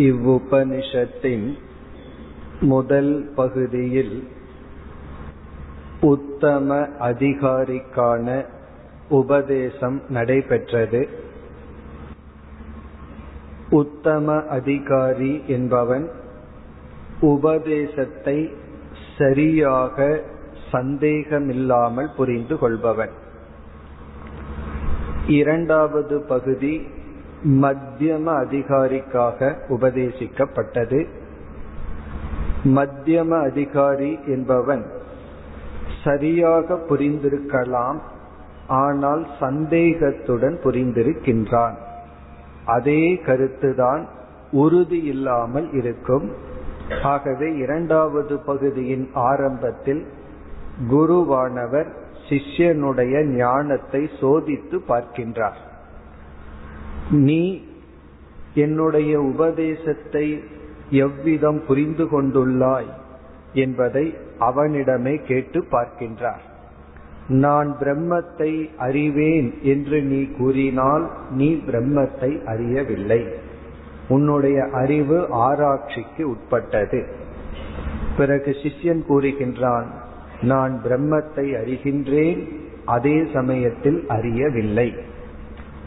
இவ்வுபனிஷத்தின் முதல் பகுதியில் உத்தம அதிகாரிக்கான உபதேசம் நடைபெற்றது. உத்தம அதிகாரி என்பவன் உபதேசத்தை சரியாக சந்தேகமில்லாமல் புரிந்து கொள்பவன். இரண்டாவது பகுதி மத்தியம அதிகாரிக்காக உபதேசிக்கப்பட்டது. மத்தியம அதிகாரி என்பவன் சரியாக புரிந்திருக்கலாம் ஆனால் சந்தேகத்துடன் புரிந்திருக்கின்றான். அதே கருத்துதான் உறுதி இல்லாமல் இருக்கும். ஆகவே இரண்டாவது பகுதியின் ஆரம்பத்தில் குருவானவர் சிஷ்யனுடைய ஞானத்தை சோதித்து பார்க்கின்றார். நீ என்னுடைய உபதேசத்தை எவ்விதம் புரிந்து கொண்டுள்ளாய் என்பதை அவனிடமே கேட்டு பார்க்கின்றார். நான் பிரம்மத்தை அறிவேன் என்று நீ கூறினால் நீ பிரம்மத்தை அறியவில்லை. உன்னுடைய அறிவு ஆராய்ச்சிக்கு உட்பட்டது. பிறகு சிஷ்யன் கூறுகின்றான் நான் பிரம்மத்தை அறிகின்றேன் அதே சமயத்தில் அறியவில்லை.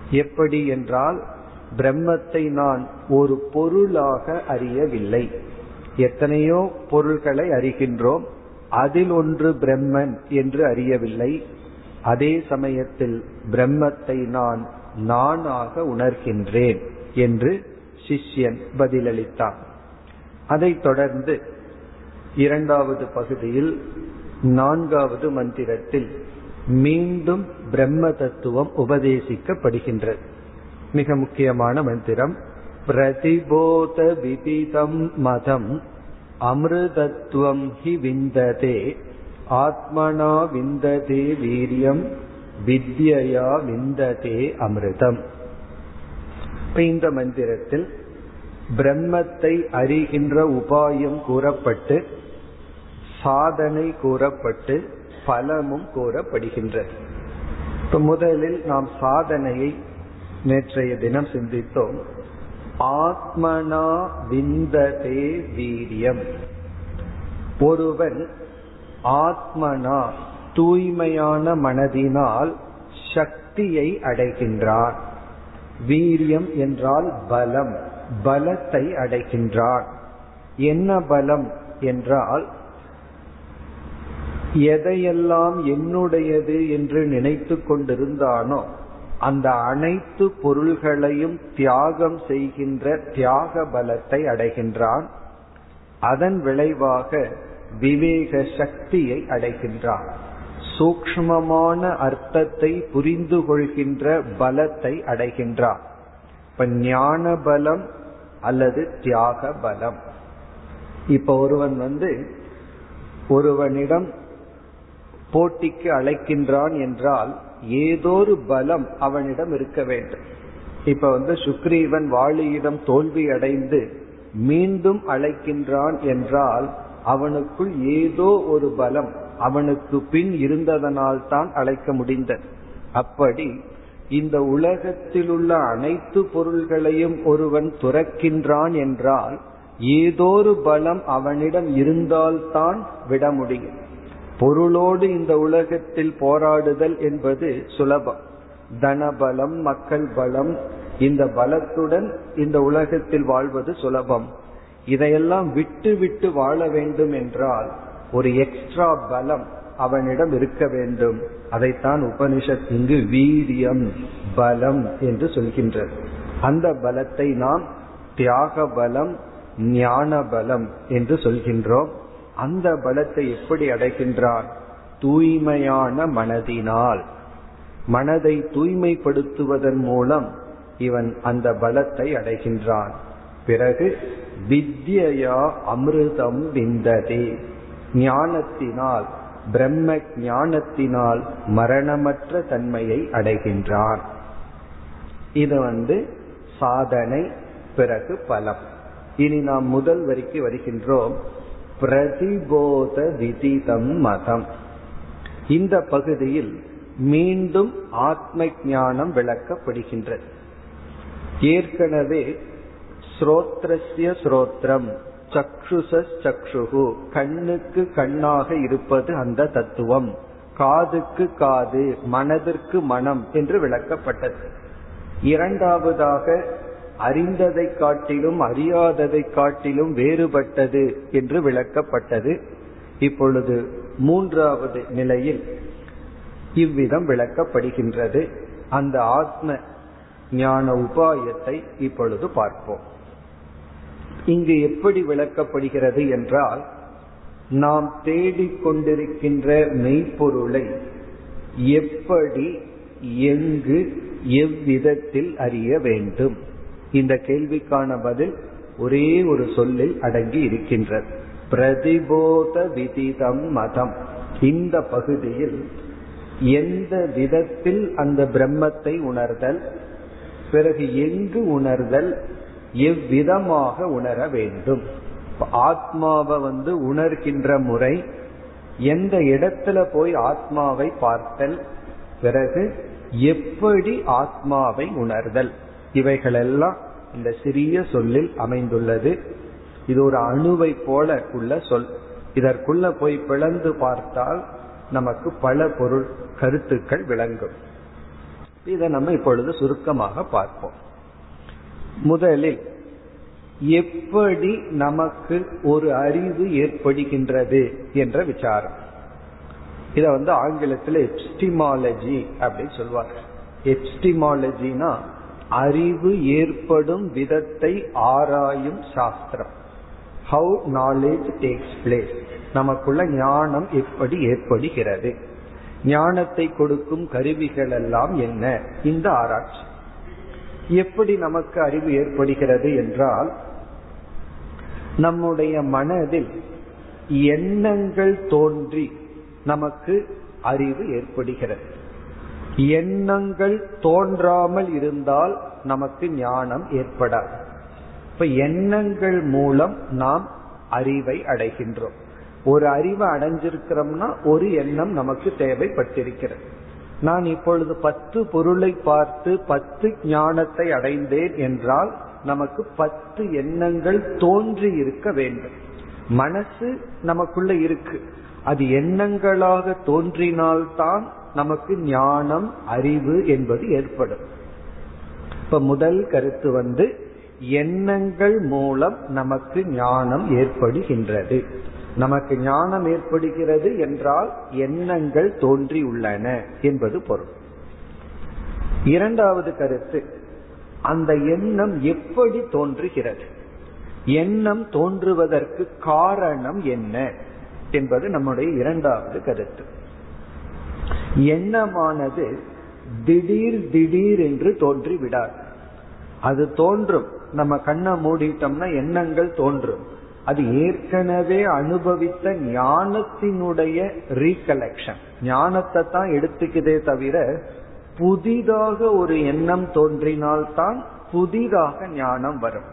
எப்படி என்றால் பிரம்மத்தை நான் ஒரு பொருளாக அறியவில்லை. எத்தனையோ பொருள்களை அறிகின்றோம். அதில் ஒன்று பிரம்மன் என்று அறியவில்லை. அதே சமயத்தில் பிரம்மத்தை நான் நானாக உணர்கின்றேன் என்று சிஷ்யன் பதிலளித்தான் அதைத் தொடர்ந்து இரண்டாவது பகுதியில் நான்காவது மந்திரத்தில் மீண்டும் பிரம்ம தத்துவம் உபதேசிக்கப்படுகின்றது. மிக முக்கியமான மந்திரம் பிரதிபோத விதிதம் மதம் அமிர்தத்துவம் ஹி விந்ததே ஆத்மனா விந்ததே வீரியம் வித்யா விந்ததே அமிர்தம். இந்த மந்திரத்தில் பிரம்மத்தை அறிகின்ற உபாயம் கூறப்பட்டு சாதனை கூறப்பட்டு பலமும் கூறப்படுகின்றது. இப்ப முதலில் நாம் சாதனையை நேற்றைய தினம் சிந்தித்தோம். ஆத்மனா விந்ததே வீரியம். ஒருவன் ஆத்மனா தூய்மையான மனதினால் சக்தியை அடைகின்றான். வீரியம் என்றால் பலம் பலத்தை அடைகின்றான். என்ன பலம் என்றால் எதையெல்லாம் என்னுடையது என்று நினைத்து கொண்டிருந்தானோ அந்த அனைத்து பொருள்களையும் தியாகம் செய்கின்ற தியாக பலத்தை அடைகின்றான். அதன் விளைவாக விவேக சக்தியை அடைகின்றான். சூக்மமான அர்த்தத்தை புரிந்து கொள்கின்ற பலத்தை அடைகின்றான். இப்ப ஞான பலம் அல்லது தியாக பலம். இப்ப ஒருவன் வந்து ஒருவனிடம் போட்டிக்கு அழைக்கின்றான் என்றால் ஏதோ ஒரு பலம் அவனிடம் இருக்க வேண்டும். இப்ப வந்து சுக்ரீவன் வாளியிடம் தோல்வி அடைந்து மீண்டும் அழைக்கின்றான் என்றால் அவனுக்குள் ஏதோ ஒரு பலம் அவனுக்கு பின் இருந்ததனால் தான் அழைக்க முடிந்தது. அப்படி இந்த உலகத்தில் உள்ள அனைத்து பொருள்களையும் ஒருவன் துறக்கின்றான் என்றால் ஏதோ ஒரு பலம் அவனிடம் இருந்தால்தான் விட முடியும். பொருளோடு இந்த உலகத்தில் போராடுதல் என்பது சுலபம். தனபலம் மக்கள் பலம் இந்த பலத்துடன் இந்த உலகத்தில் வாழ்வது சுலபம். இதையெல்லாம் விட்டு விட்டு வாழ வேண்டும் என்றால் ஒரு எக்ஸ்ட்ரா பலம் அவனிடம் இருக்க வேண்டும். அதைத்தான் உபனிஷத் இங்கு வீரியம் பலம் என்று சொல்கின்றது. அந்த பலத்தை நாம் தியாக பலம் ஞான பலம் என்று சொல்கின்றோம். அந்த பலத்தை எப்படி அடைகின்றான் தூய்மையான மனதினால். மனதை தூய்மைப்படுத்துவதன் மூலம் இவன் அந்த பலத்தை அடைகின்றான். பிறகு வித்யா அமிர்தம் விந்ததே. ஞானத்தினால் பிரம்ம ஞானத்தினால் மரணமற்ற தன்மையை அடைகின்றான். இது வந்து சாதனை பிறகு பலம். இனி நாம் முதல் வரிக்கு வருகின்றோம். பிரதிபோத விதிதம் மதம். இந்த பகுதியில் மீண்டும் ஆத்ம ஞானம் விளக்கப்படுகின்றது. ஏற்கனவே ஸ்ரோத்ரஸ்ய ஸ்ரோத்ரம் சக்ஷுசஸ் சக்ஷுகு கண்ணுக்கு கண்ணாக இருப்பது அந்த தத்துவம். காதுக்கு காது மனதிற்கு மனம் என்று விளக்கப்பட்டது. இரண்டாவதாக அறிந்ததை காட்டிலும் அறியாததை காட்டிலும் வேறுபட்டது என்று விளக்கப்பட்டது. இப்பொழுது மூன்றாவது நிலையில் இவ்விதம் விளக்கப்படுகின்றது. அந்த ஆத்ம ஞான உபாயத்தை இப்பொழுது பார்ப்போம். இங்கு எப்படி விளக்கப்படுகிறது என்றால் நாம் தேடிக்கொண்டிருக்கின்ற மெய்ப்பொருளை எப்படி எங்கு எவ்விதத்தில் அறிய வேண்டும்? இந்த கேள்விக்கான பதில் ஒரே ஒரு சொல்லில் அடங்கி இருக்கின்றது. பிரதிபோத விதிதம் மதம். இந்த பகுதியில் எந்த விதத்தில் அந்த பிரம்மத்தை உணர்தல்? பிறகு எங்கு உணர்தல்? எவ்விதமாக உணர வேண்டும்? ஆத்மாவை வந்து உணர்கின்ற முறை எந்த இடத்துல போய் ஆத்மாவை பார்த்தல்? பிறகு எப்படி ஆத்மாவை உணர்தல்? இவைகளெல்லாம் இந்த சிறிய சொல்லில் அமைந்துள்ளது. இது ஒரு அணுவை போல உள்ள சொல். இதற்குள்ள போய் பிளந்து பார்த்தால் நமக்கு பல பொருள் கருத்துக்கள் விளங்கும். இதை நம்ம இப்பொழுது சுருக்கமாக பார்ப்போம். முதலில் எப்படி நமக்கு ஒரு அறிவு ஏற்படுகின்றது என்ற விசாரம். இத வந்து ஆங்கிலத்தில் எப்ஸ்டிமாலஜி அப்படின்னு சொல்வாங்க எப்ஸ்டிமாலஜினா அறிவு ஏற்படும் விதத்தை ஆராயும் சாஸ்திரம். ஹவு நாலேஜ் டேக்ஸ் பிளேஸ் நமக்குள்ள ஞானம் எப்படி ஏற்படுகிறது. ஞானத்தை கொடுக்கும் கருவிகள் எல்லாம் என்ன? இந்த ஆராய்ச்சி. எப்படி நமக்கு அறிவு ஏற்படுகிறது என்றால் நம்முடைய மனதில் எண்ணங்கள் தோன்றி நமக்கு அறிவு ஏற்படுகிறது. எண்ணங்கள் தோன்றாமல் இருந்தால் நமக்கு ஞானம் ஏற்படாது. இப்ப எண்ணங்கள் மூலம் நாம் அறிவை அடைகின்றோம். ஒரு அறிவை அடைஞ்சிருக்கிறோம்னா ஒரு எண்ணம் நமக்கு தேவைப்பட்டிருக்கிறது. நான் இப்பொழுது பத்து பொருளை பார்த்து பத்து ஞானத்தை அடைந்தேன் என்றால் நமக்கு பத்து எண்ணங்கள் தோன்றி இருக்க வேண்டும். மனசு நமக்குள்ள இருக்கு. அது எண்ணங்களாக தோன்றினால்தான் நமக்கு ஞானம் அறிவு என்பது ஏற்படும். இப்ப முதல் கருத்து வந்து எண்ணங்கள் மூலம் நமக்கு ஞானம் ஏற்படுகின்றது. நமக்கு ஞானம் ஏற்படுகிறது என்றால் எண்ணங்கள் தோன்றி உள்ளன என்பது பொருள். இரண்டாவது கருத்து அந்த எண்ணம் எப்படி தோன்றுகிறது? எண்ணம் தோன்றுவதற்கு காரணம் என்ன என்பது நம்முடைய இரண்டாவது கருத்து. எண்ணமானது திடீர் திடீர் என்று தோன்றி விடாது அது தோன்றும். நம்ம கண்ணை மூடிட்டோம்னா எண்ணங்கள் தோன்றும். அது ஏற்கனவே அனுபவித்த ஞானத்தினுடைய ரீகலெக்ஷன் ஞானத்தை தான் எடுத்துக்குதே தவிர புதிதாக ஒரு எண்ணம் தோன்றினால்தான் புதிதாக ஞானம் வரும்.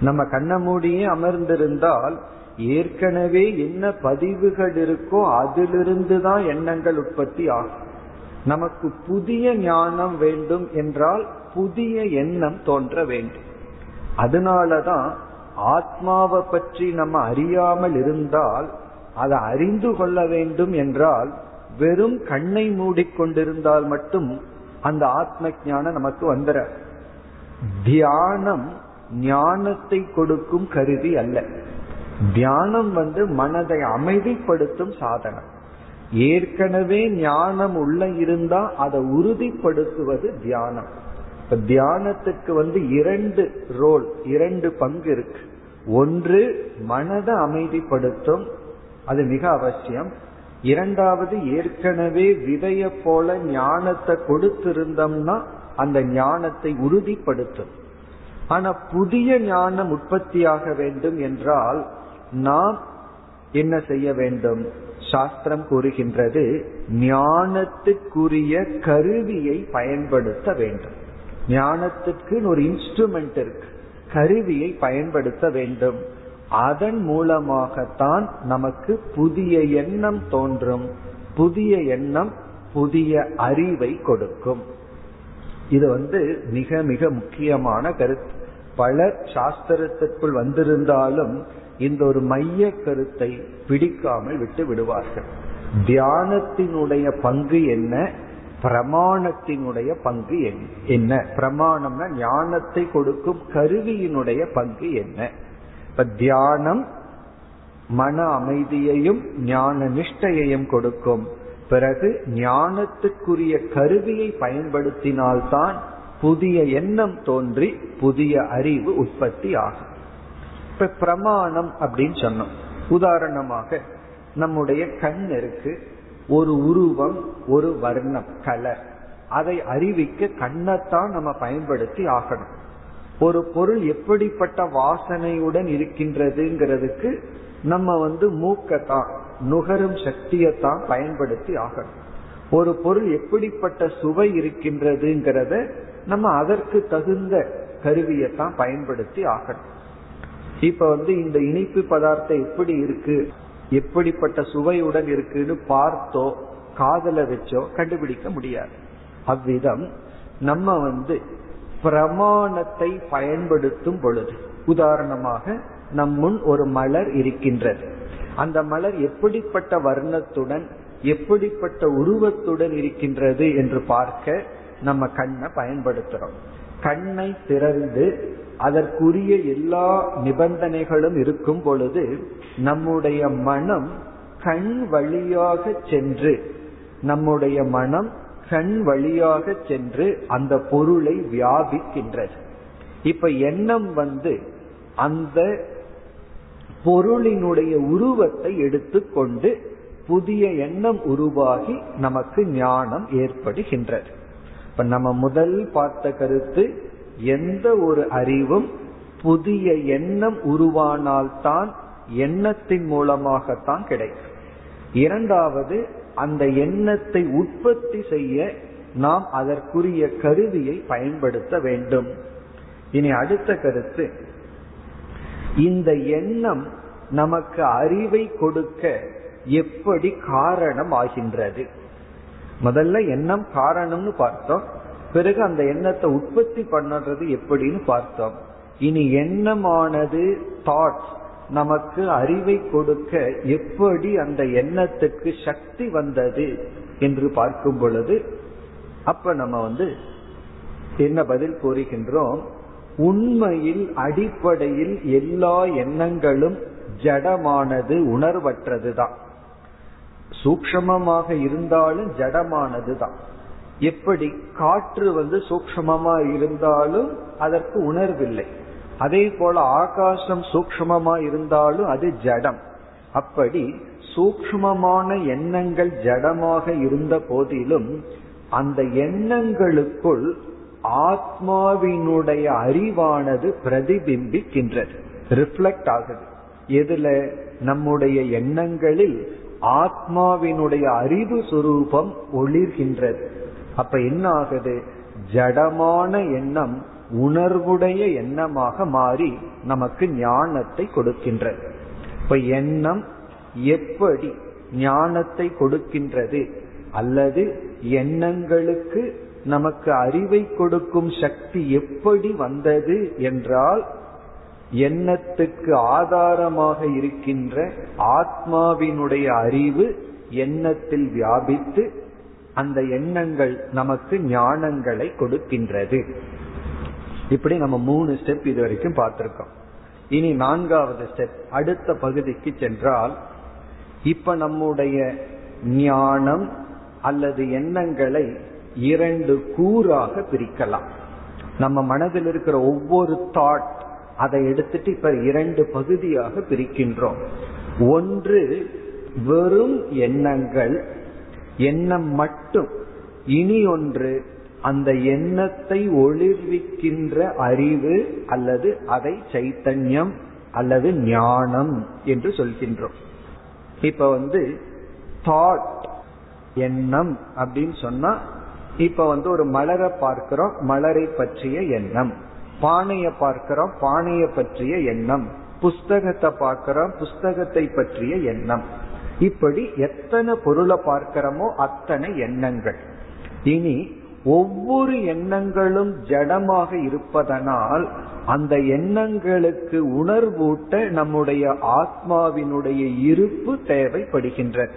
நம்ம கண்ண மூடியே அமர்ந்திருந்தால் ஏற்கனவே என்ன பதிவுகள் இருக்கோ அதிலிருந்து தான் எண்ணங்கள் உற்பத்தி ஆகும். நமக்கு புதிய ஞானம் வேண்டும் என்றால் புதிய எண்ணம் தோன்ற வேண்டும். அதனாலதான் ஆத்மாவை பற்றி நம்ம அறியாமல் இருந்தால் அதை அறிந்து கொள்ள வேண்டும் என்றால் வெறும் கண்ணை மூடிக்கொண்டிருந்தால் மட்டும் அந்த ஆத்ம ஞானம் நமக்கு வந்துட தியானம் ஞானத்தை கொடுக்கும் கருவி அல்ல. தியானம் வந்து மனதை அமைதிப்படுத்தும் சாதனம். ஏற்கனவே ஞானம் உள்ள இருந்தா அதை உறுதிப்படுத்துவது தியானம். இப்ப தியானத்துக்கு வந்து இரண்டு ரோல் இரண்டு பங்கு இருக்கு. ஒன்று மனதை அமைதிப்படுத்தும். அது மிக அவசியம். இரண்டாவது ஏற்கனவே விதைய போல ஞானத்தை கொடுத்திருந்தோம்னா அந்த ஞானத்தை உறுதிப்படுத்தும். ஆனா புதிய ஞானம் உற்பத்தியாக வேண்டும் என்றால் நாம் என்ன செய்ய வேண்டும்? சாஸ்திரம் கூறுகின்றது ஞானத்துக்குரிய கருவியை பயன்படுத்த வேண்டும். ஞானத்துக்கு ஒரு இன்ஸ்ட்ருமெண்ட் இருக்கு. கருவியை பயன்படுத்த வேண்டும். அதன் மூலமாகத்தான் நமக்கு புதிய எண்ணம் தோன்றும். புதிய எண்ணம் புதிய அறிவை கொடுக்கும். இது வந்து மிக மிக முக்கியமான கருத்து. பலர் சாஸ்திரத்திற்குள் வந்திருந்தாலும் இந்த ஒரு மைய கருத்தை பிடிக்காமல் விட்டு விடுவார்கள். தியானத்தினுடைய பங்கு என்ன? பிரமாணத்தினுடைய பங்கு என்ன? பிரமாணம்னா ஞானத்தை கொடுக்கும் கருவியினுடைய பங்கு என்ன? இப்ப தியானம் மன அமைதியையும் ஞான நிஷ்டையையும் கொடுக்கும். பிறகு ஞானத்துக்குரிய கருவியை பயன்படுத்தினால்தான் புதிய எண்ணம் தோன்றி புதிய அறிவு உற்பத்தி ஆகும். இப்ப பிரமாணம் அப்படின்னு சொன்னோம். உதாரணமாக நம்முடைய கண் இருக்கு ஒரு உருவம் ஒரு வர்ணம் கலர் அதை அறிவிக்க கண்ணைத்தான் நம்ம பயன்படுத்தி ஆகணும். ஒரு பொருள் எப்படிப்பட்ட வாசனையுடன் இருக்கின்றதுங்கிறதுக்கு நம்ம வந்து மூக்கத்தான் நுகரும் சக்தியத்தான் பயன்படுத்தி ஆகணும். ஒரு பொருள் எப்படிப்பட்ட சுவை இருக்கின்றதுங்கிறத நம்ம அதற்கு தகுந்த கருவியத்தான் பயன்படுத்தி ஆகணும். இப்ப வந்து இந்த இனிப்பு பதார்த்தம் எப்படி இருக்கு? எப்படிப்பட்ட சுவையுடன் இருக்குன்னு பார்த்தோ காதல வச்சோ கண்டுபிடிக்க முடியாது. அவ்விதம் நம்ம வந்து பிரமாணத்தை பயன்படுத்தும் பொழுது உதாரணமாக நம் முன் ஒரு மலர் இருக்கின்றது. அந்த மலர் எப்படிப்பட்ட வர்ணத்துடன் எப்படிப்பட்ட உருவத்துடன் இருக்கின்றது என்று பார்க்க நம்ம கண்ணை பயன்படுத்துறோம். கண்ணை திறந்து அதற்குரிய எல்லா நிபந்தனைகளும் இருக்கும் பொழுது நம்முடைய மனம் கண் வழியாக சென்று நம்முடைய மனம் கண் வழியாக சென்று அந்த பொருளை வியாபிக்கின்றது. இப்ப எண்ணம் வந்து அந்த பொருளினுடைய உருவத்தை எடுத்துக்கொண்டு புதிய எண்ணம் உருவாகி நமக்கு ஞானம் ஏற்படுகின்றது. இப்ப நம்ம முதல் பார்த்த கருத்து எந்த ஒரு அறிவும் புதிய எண்ணம் உருவானால்தான் எண்ணத்தின் மூலமாகத்தான் கிடைக்கும். இரண்டாவது அந்த எண்ணத்தை உற்பத்தி செய்ய நாம் அதற்குரிய கருவியை பயன்படுத்த வேண்டும். இனி அடுத்த கருத்து இந்த எண்ணம் நமக்கு அறிவை கொடுக்க எப்படி காரணம் ஆகின்றது முதல்ல எண்ணம் காரணம்னு பார்த்தோம். பிறகு அந்த எண்ணத்தை உற்பத்தி பண்ணுறது எப்படின்னு பார்த்தோம். இனி எண்ணமானது தாட்ஸ் நமக்கு அறிவை கொடுக்க எப்படி அந்த எண்ணத்துக்கு சக்தி வந்தது என்று பார்க்கும் பொழுது அப்ப நம்ம வந்து என்ன பதில் கூறுகின்றோம்? உண்மையில் அடிப்படையில் எல்லா எண்ணங்களும் ஜடமானது உணர்வற்றதுதான். சூக்ஷமமாக இருந்தாலும் ஜடமானது தான் எப்படி காற்று வந்து சூக்மமா இருந்தாலும் அதற்கு உணர்வில்லை. அதே போல ஆகாசம் சூக்மமா இருந்தாலும் அது ஜடம். அப்படி சூக்மமான எண்ணங்கள் ஜடமாக இருந்த போதிலும் அந்த எண்ணங்களுக்குள் ஆத்மாவினுடைய அறிவானது பிரதிபிம்பிக்கின்றது ரிஃப்ளெக்ட் ஆகுது. எதுல? நம்முடைய எண்ணங்களில் ஆத்மாவினுடைய அறிவு சுரூபம் ஒளிர்கின்றது. அப்ப என்ன ஆகுது ஜடமான எண்ணம் உணர்வுடைய எண்ணமாக மாறி நமக்கு ஞானத்தை கொடுக்கின்றது. இப்ப எண்ணம் எப்படி ஞானத்தை கொடுக்கின்றது? அல்லது எண்ணங்களுக்கு நமக்கு அறிவை கொடுக்கும் சக்தி எப்படி வந்தது என்றால் எண்ணத்துக்கு ஆதாரமாக இருக்கின்ற ஆத்மாவினுடைய அறிவு எண்ணத்தில் வியாபித்து அந்த எண்ணங்கள் நமக்கு ஞானங்களை கொடுக்கின்றது. இப்படி நம்ம மூணு ஸ்டெப் இது வரைக்கும் பார்த்திருக்கோம். இனி நான்காவது ஸ்டெப் அடுத்த பகுதிக்கு சென்றால் இப்ப நம்முடைய ஞானம் அல்லது எண்ணங்களை இரண்டு கூறாக பிரிக்கலாம். நம்ம மனதில் இருக்கிற ஒவ்வொரு தாட் அதை எடுத்துட்டு இப்ப இரண்டு பகுதியாக பிரிக்கின்றோம். ஒன்று வெறும் எண்ணங்கள் எண்ணம் மட்டும். இனி ஒன்று அந்த எண்ணத்தை ஒளிர்விக்கின்ற அறிவு அல்லது அதை சைத்தன்யம் அல்லது ஞானம் என்று சொல்கின்றோம். இப்ப வந்து தாட் எண்ணம் அப்படின்னு சொன்னா இப்ப வந்து ஒரு மலரை பார்க்கிறோம் மலரை பற்றிய எண்ணம். பானையை பார்க்கிறோம் பானையை பற்றிய எண்ணம். புஸ்தகத்தை பார்க்கிறோம் புஸ்தகத்தை பற்றிய எண்ணம். இப்படி எத்தனை பொருளை பார்க்கிறோமோ அத்தனை எண்ணங்கள். இனி ஒவ்வொரு எண்ணங்களும் ஜடமாக இருப்பதனால் அந்த எண்ணங்களுக்கு உணர்வூட்ட நம்முடைய ஆத்மாவினுடைய இருப்பு தேவைப்படுகின்றது.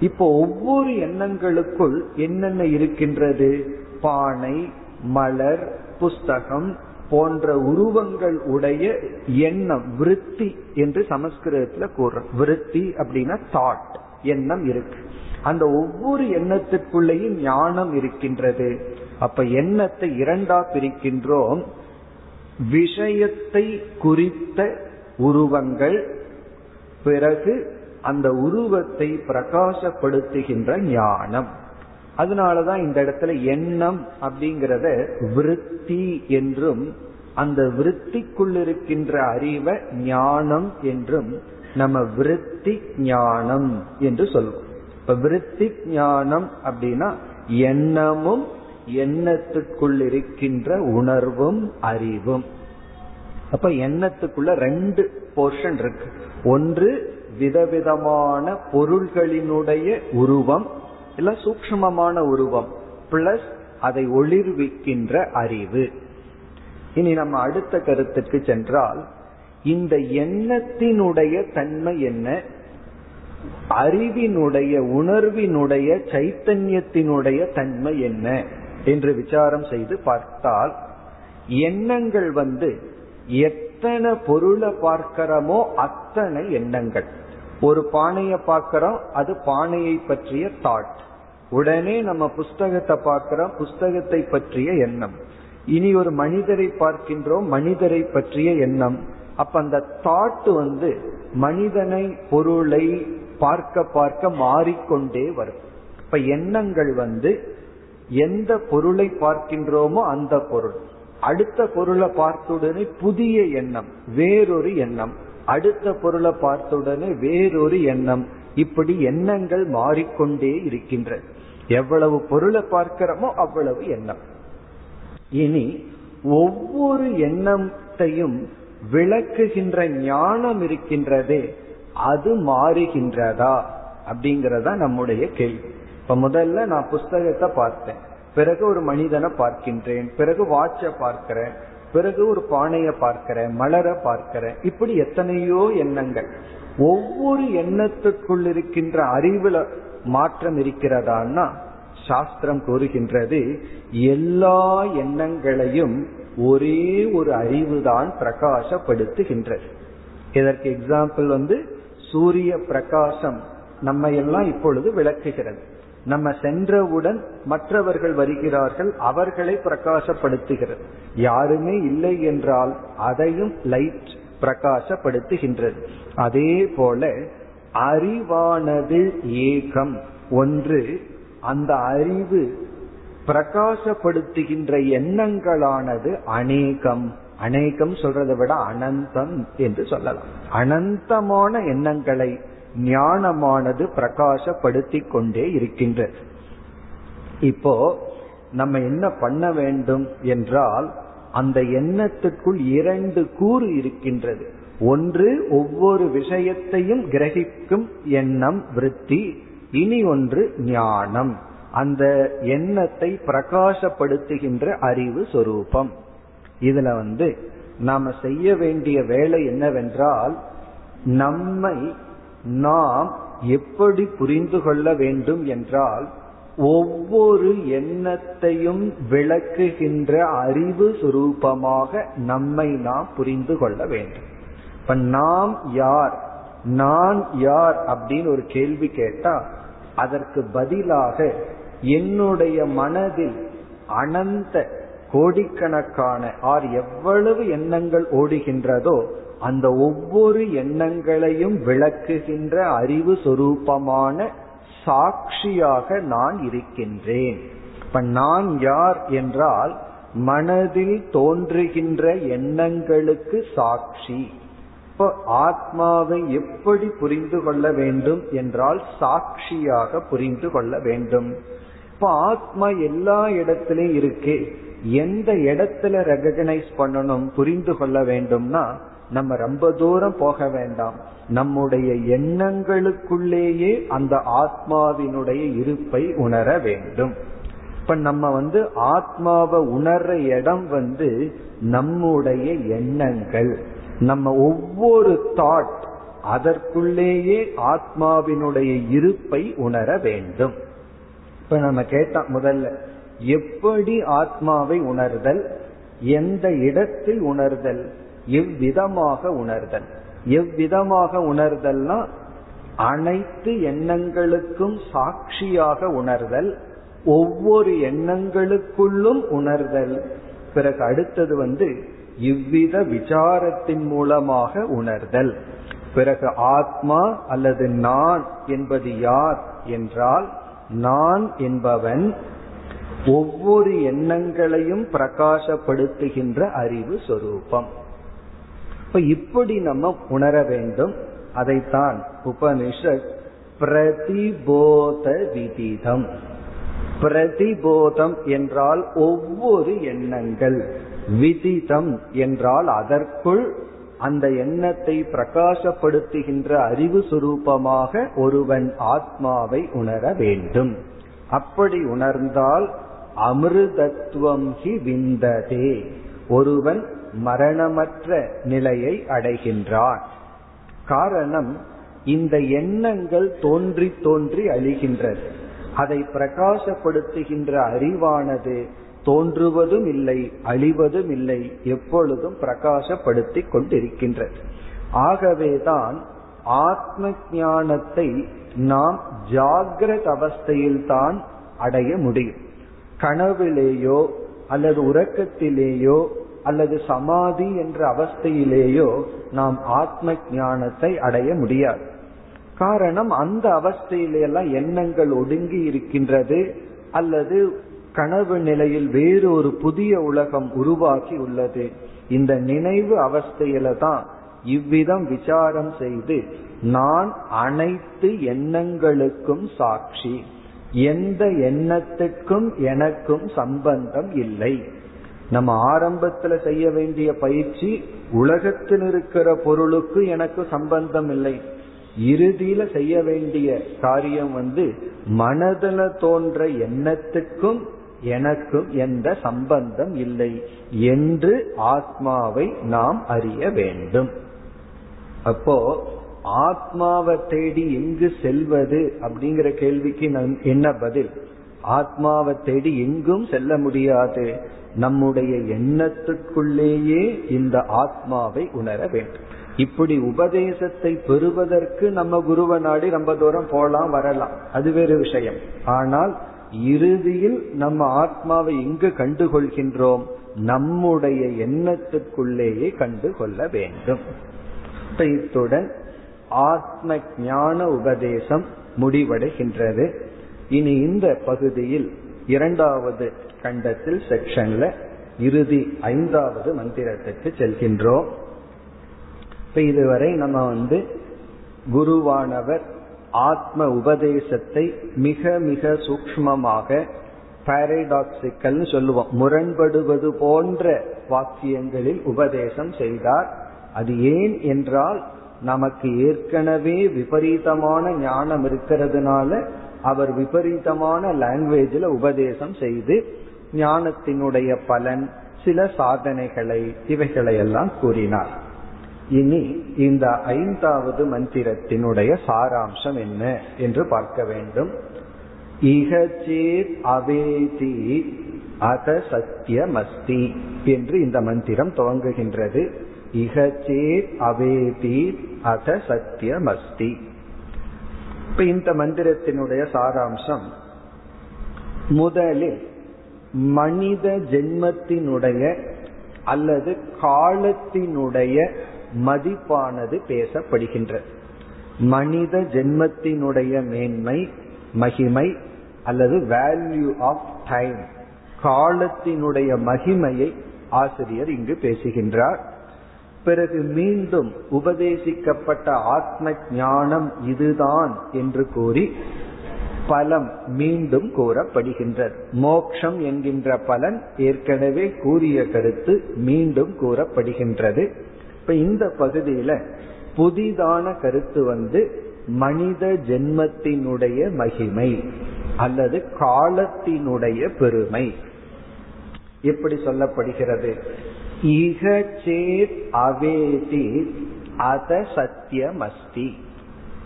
இப்போ ஒவ்வொரு எண்ணங்களுக்குள் என்னென்ன இருக்கின்றது? பானை மலர் புஸ்தகம் போன்ற உருவங்கள் உடைய எண்ணம் விருத்தி என்று சமஸ்கிருதத்துல கூறுறோம். விருத்தி அப்படின்னா தாட் எண்ணம் இருக்கு. அந்த ஒவ்வொரு எண்ணத்திற்குள்ளேயும் ஞானம் இருக்கின்றது. அப்ப எண்ணத்தை இரண்டா பிரிக்கின்றோம். விஷயத்தை குறித்த உருவங்கள் பிறகு அந்த உருவத்தை பிரகாசப்படுத்துகின்ற ஞானம். அதனாலதான் இந்த இடத்துல எண்ணம் அப்படிங்கறத விருத்தி என்றும் அந்த விருத்திக்குள் இருக்கின்ற அறிவை ஞானம் என்றும் நம்ம விருத்தி ஞானம் என்று சொல்லுவோம் இப்ப விருத்தி ஞானம் அப்படின்னா எண்ணமும் எண்ணத்துக்குள் இருக்கின்ற உணர்வும் அறிவும். அப்ப எண்ணத்துக்குள்ள ரெண்டு போர்ஷன் இருக்கு. ஒன்று விதவிதமான பொருள்களினுடைய உருவம் இல்ல சூக்மமான உருவம் பிளஸ் அதை ஒளிர்விக்கின்ற அறிவு. இனி நம்ம அடுத்த கருத்துக்கு சென்றால் இந்த எண்ணத்தினுடைய தன்மை என்ன? அறிவினுடைய உணர்வினுடைய சைத்தன்யத்தினுடைய தன்மை என்ன? என்று விசாரம் செய்து பார்த்தால் எண்ணங்கள் வந்து எத்தனை பொருளை பார்க்கிறோமோ அத்தனை எண்ணங்கள். ஒரு பானையை பார்க்கிறோம் அது பானையை பற்றிய தாட் உடனே நம்ம புஸ்தகத்தை பார்க்கிறோம் புஸ்தகத்தை பற்றிய எண்ணம். இனி ஒரு மனிதரை பார்க்கின்றோம் மனிதரை பற்றிய எண்ணம். அப்ப அந்த தாட் வந்து மனிதனை பொருளை பார்க்க பார்க்க மாறிக்கொண்டே வரும். இப்ப எண்ணங்கள் வந்து எந்த பொருளை பார்க்கின்றோமோ அந்த பொருள். அடுத்த பொருளை பார்த்துடனே புதிய எண்ணம் வேறொரு எண்ணம். அடுத்த பொருளை பார்த்துடனே வேறொரு எண்ணம். இப்படி எண்ணங்கள் மாறிக்கொண்டே இருக்கின்றது எவ்வளவு பொருளை பார்க்கிறோமோ அவ்வளவு எண்ணம். இனி ஒவ்வொரு எண்ணத்தையும் விளக்குகின்ற ஞானம் இருக்கின்றதே அது மாறுகின்றதா அப்படிங்கறதா நம்முடைய கேள்வி. இப்ப முதல்ல நான் புஸ்தகத்தை பார்த்தேன். பிறகு ஒரு மனிதனை பார்க்கின்றேன் பிறகு வாட்ச பார்க்கிறேன் பிறகு ஒரு பானைய பார்க்கிறேன் மலரை பார்க்கிறேன். இப்படி எத்தனையோ எண்ணங்கள். ஒவ்வொரு எண்ணத்துக்குள் இருக்கின்ற அறிவுல மாற்றம் இருக்கிறதான்னா சாஸ்திரம் கூறுகின்றது எல்லா எண்ணங்களையும் ஒரே ஒரு அறிவுதான் பிரகாசப்படுத்துகின்றது. இதற்கு எக்ஸாம்பிள் வந்து சூரிய பிரகாசம் நம்ம எல்லாம் இப்பொழுது விளக்குகிறது. நம்ம சென்றவுடன் மற்றவர்கள் வருகிறார்கள் அவர்களை பிரகாசப்படுத்துகிறது. யாருமே இல்லை என்றால் அதையும் லைட் பிரகாசப்படுத்துகின்றது. அதே போல அறிவானது ஏகம். ஒன்று அந்த அறிவு பிரகாசப்படுத்துகின்ற எண்ணங்களானது அநேகம். அநேகம் சொல்றதை விட அனந்தம் என்று சொல்லலாம். அனந்தமான எண்ணங்களை ஞானமானது பிரகாசப்படுத்தி கொண்டே இருக்கின்றது இப்போ நம்ம என்ன பண்ண வேண்டும் என்றால் அந்த எண்ணத்துக்குள் இரண்டு கூறு இருக்கின்றது. ஒன்று ஒவ்வொரு விஷயத்தையும் கிரகிக்கும் எண்ணம் விருத்தி. இனி ஒன்று ஞானம். அந்த எண்ணத்தை பிரகாசப்படுத்துகின்ற அறிவு சொரூபம். இதுல வந்து நாம செய்ய வேண்டிய வேலை என்னவென்றால் நம்மை நாம் எப்படி புரிந்து கொள்ள வேண்டும் என்றால் ஒவ்வொரு எண்ணத்தையும் விளக்குகின்ற அறிவு சுரூபமாக நம்மை நாம் புரிந்து கொள்ள வேண்டும். இப்ப நாம் யார்? நான் யார் அப்படின்னு ஒரு கேள்வி கேட்டா அதற்கு பதிலாக என்னுடைய மனதில் அனந்த கோடிக்கணக்கான ஆர் எவ்வளவு எண்ணங்கள் ஓடுகின்றதோ அந்த ஒவ்வொரு எண்ணங்களையும் விளக்குகின்ற அறிவு சொரூபமான சாட்சியாக நான் இருக்கின்றேன். இப்ப நான் யார் என்றால் மனதில் தோன்றுகின்ற எண்ணங்களுக்கு சாட்சி. இப்போ ஆத்மாவை எப்படி புரிந்து கொள்ள வேண்டும் என்றால் சாட்சியாக புரிந்து கொள்ள வேண்டும். இப்ப ஆத்மா எல்லா இடத்திலையும் இருக்கு எந்த இடத்துல ரெகனைஸ் பண்ணணும் புரிந்து கொள்ள வேண்டும்னா நம்ம ரொம்ப தூரம் போக வேண்டாம். நம்முடைய எண்ணங்களுக்குள்ளேயே அந்த ஆத்மாவினுடைய இருப்பை உணர வேண்டும். இப்ப நம்ம வந்து ஆத்மாவை உணர்ற இடம் வந்து நம்முடைய எண்ணங்கள். நம்ம ஒவ்வொரு தாட் அதற்குள்ளேயே ஆத்மாவினுடைய இருப்பை உணர வேண்டும். இப்ப நம்ம கேட்டா முதல்ல எப்படி ஆத்மாவை உணர்தல்? எந்த இடத்தில் உணர்தல்? எவ்விதமாக உணர்தல்? எவ்விதமாக உணர்தல்னா அனைத்து எண்ணங்களுக்கும் சாட்சியாக உணர்தல் ஒவ்வொரு எண்ணங்களுக்குள்ளும் உணர்தல். பிறகு அடுத்தது வந்து இவ்வித விசாரத்தின் மூலமாக உணர்தல். பிறகு ஆத்மா அல்லது நான் என்பது யார் என்றால் நான் என்பவன் ஒவ்வொரு எண்ணங்களையும் பிரகாசப்படுத்துகின்ற அறிவு சொரூபம். இப்ப இப்படி நம்ம உணர வேண்டும். அதைத்தான் உபனிஷத் பிரதிபோத விதிதம். பிரதிபோதம் என்றால் ஒவ்வொரு எண்ணங்கள். விதிதம் என்றால் அதற்குள் அந்த எண்ணத்தை பிரகாசப்படுத்துகின்ற அறிவு சுரூபமாக ஒருவன் ஆத்மாவை உணர வேண்டும். அப்படி உணர்ந்தால் அமிர்தத்துவம் ஹி விந்ததே. ஒருவன் மரணமற்ற நிலையை அடைகின்றான். காரணம் இந்த எண்ணங்கள் தோன்றி தோன்றி அழிகின்றது. அதை பிரகாசப்படுத்துகின்ற அறிவானது தோன்றுவதும் இல்லை அழிவதும் இல்லை எப்பொழுதும் பிரகாசப்படுத்தி கொண்டிருக்கின்றது. ஆகவேதான் ஆத்ம ஞானத்தை நாம் ஜாகிரத அவஸ்தையில்தான் அடைய முடியும். கனவிலேயோ அல்லது உறக்கத்திலேயோ அல்லது சமாதி என்ற அவஸ்தையிலேயோ நாம் ஆத்ம ஞானத்தை அடைய முடியாது. காரணம் அந்த அவஸ்தையிலெல்லாம் எண்ணங்கள் ஒடுங்கி இருக்கின்றது அல்லது கனவு நிலையில் வேறு ஒரு புதிய உலகம் உருவாக்கி உள்ளது. இந்த நினைவு அவஸ்தையில தான் இவ்விதம் விசாரம் செய்து நான் அனைத்து எண்ணங்களுக்கும் சாட்சி எந்த எண்ணத்துக்கும் எனக்கும் சம்பந்தம் இல்லை. நம்ம ஆரம்பத்துல செய்ய வேண்டிய பயிற்சி உலகத்தில் இருக்கிற பொருளுக்கு எனக்கு சம்பந்தம் இல்லை. இறுதியில செய்ய வேண்டிய காரியம் வந்து மனதில் தோன்ற எண்ணத்துக்கும் எனக்கும் எந்த சம்பந்தம் இல்லை என்று ஆத்மாவை நாம் அறிய வேண்டும். அப்போ ஆத்மாவை தேடி எங்கு செல்வது அப்படிங்கிற கேள்விக்கு என்ன பதில்? ஆத்மாவை தேடி எங்கும் செல்ல முடியாது. நம்முடைய எண்ணத்துக்குள்ளேயே இந்த ஆத்மாவை உணர வேண்டும். இப்படி உபதேசத்தை பெறுவதற்கு நம்ம குருவ நாடி ரொம்ப தூரம் போலாம் வரலாம். அது வேறு விஷயம். ஆனால் இறுதியில் நம்ம ஆத்மாவை எங்கு கண்டுகொள்கின்றோம்? நம்முடைய எண்ணத்துக்குள்ளேயே கண்டுகொள்ள வேண்டும். இத்துடன் ஆத்ம ஞான உபதேசம் முடிவடைகின்றது. இனி இந்த பகுதியில் இரண்டாவது கண்டத்தில் செக்ஷன்ல இறுதி ஐந்தாவது மந்திரத்துக்கு செல்கின்றோம். இப்ப இதுவரை நம்ம வந்து குருவானவர் ஆத்ம உபதேசத்தை மிக மிக சூக்மமாக பாரடாக்சிக்கல் சொல்லுவோம். முரண்படுவது போன்ற வாக்கியங்களில் உபதேசம் செய்தார். அது ஏன் என்றால் நமக்கு ஏற்கனவே விபரீதமான ஞானம் இருக்கிறதுனால அவர் விபரீதமான லாங்குவேஜில் உபதேசம் செய்து ஞானத்தினுடைய பலன் சில சாதனைகளை இவைகளையெல்லாம் கூறினார். இனி இந்த ஐந்தாவது மந்திரத்தினுடைய சாராம்சம் என்ன என்று பார்க்க வேண்டும். இகச்சேத் அவேதி அத சத்தியமஸ்தி என்று இந்த மந்திரம் துவங்குகின்றது. இகச்சேத் அவேதி அத சத்தியமஸ்தி இப்ப இந்த மந்திரத்தினுடைய சாராம்சம் முதலில் மனித ஜென்மத்தினுடைய அல்லது காலத்தினுடைய மதிப்பானது பேசப்படுகின்றது மனித ஜென்மத்தினுடைய மேன்மை மகிமை அல்லது வேல்யூ ஆஃப் டைம் காலத்தினுடைய மகிமையை ஆசிரியர் இங்கு பேசுகின்றார். பிறகு மீண்டும் உபதேசிக்கப்பட்ட ஆத்ம ஞானம் இதுதான் என்று கூறி பலம் மீண்டும் கூறப்படுகின்றது. மோக்ஷம் என்கின்ற பலன் ஏற்கனவே கூறிய கருத்து மீண்டும் கூறப்படுகின்றது. இப்ப இந்த பகுதியில புதிதான கருத்து வந்து மனித ஜென்மத்தினுடைய மகிமை அல்லது காலத்தினுடைய பெருமை. எப்படி சொல்லப்படுகிறது? இக சேத் அவேதி அத சத்தியமஸ்தி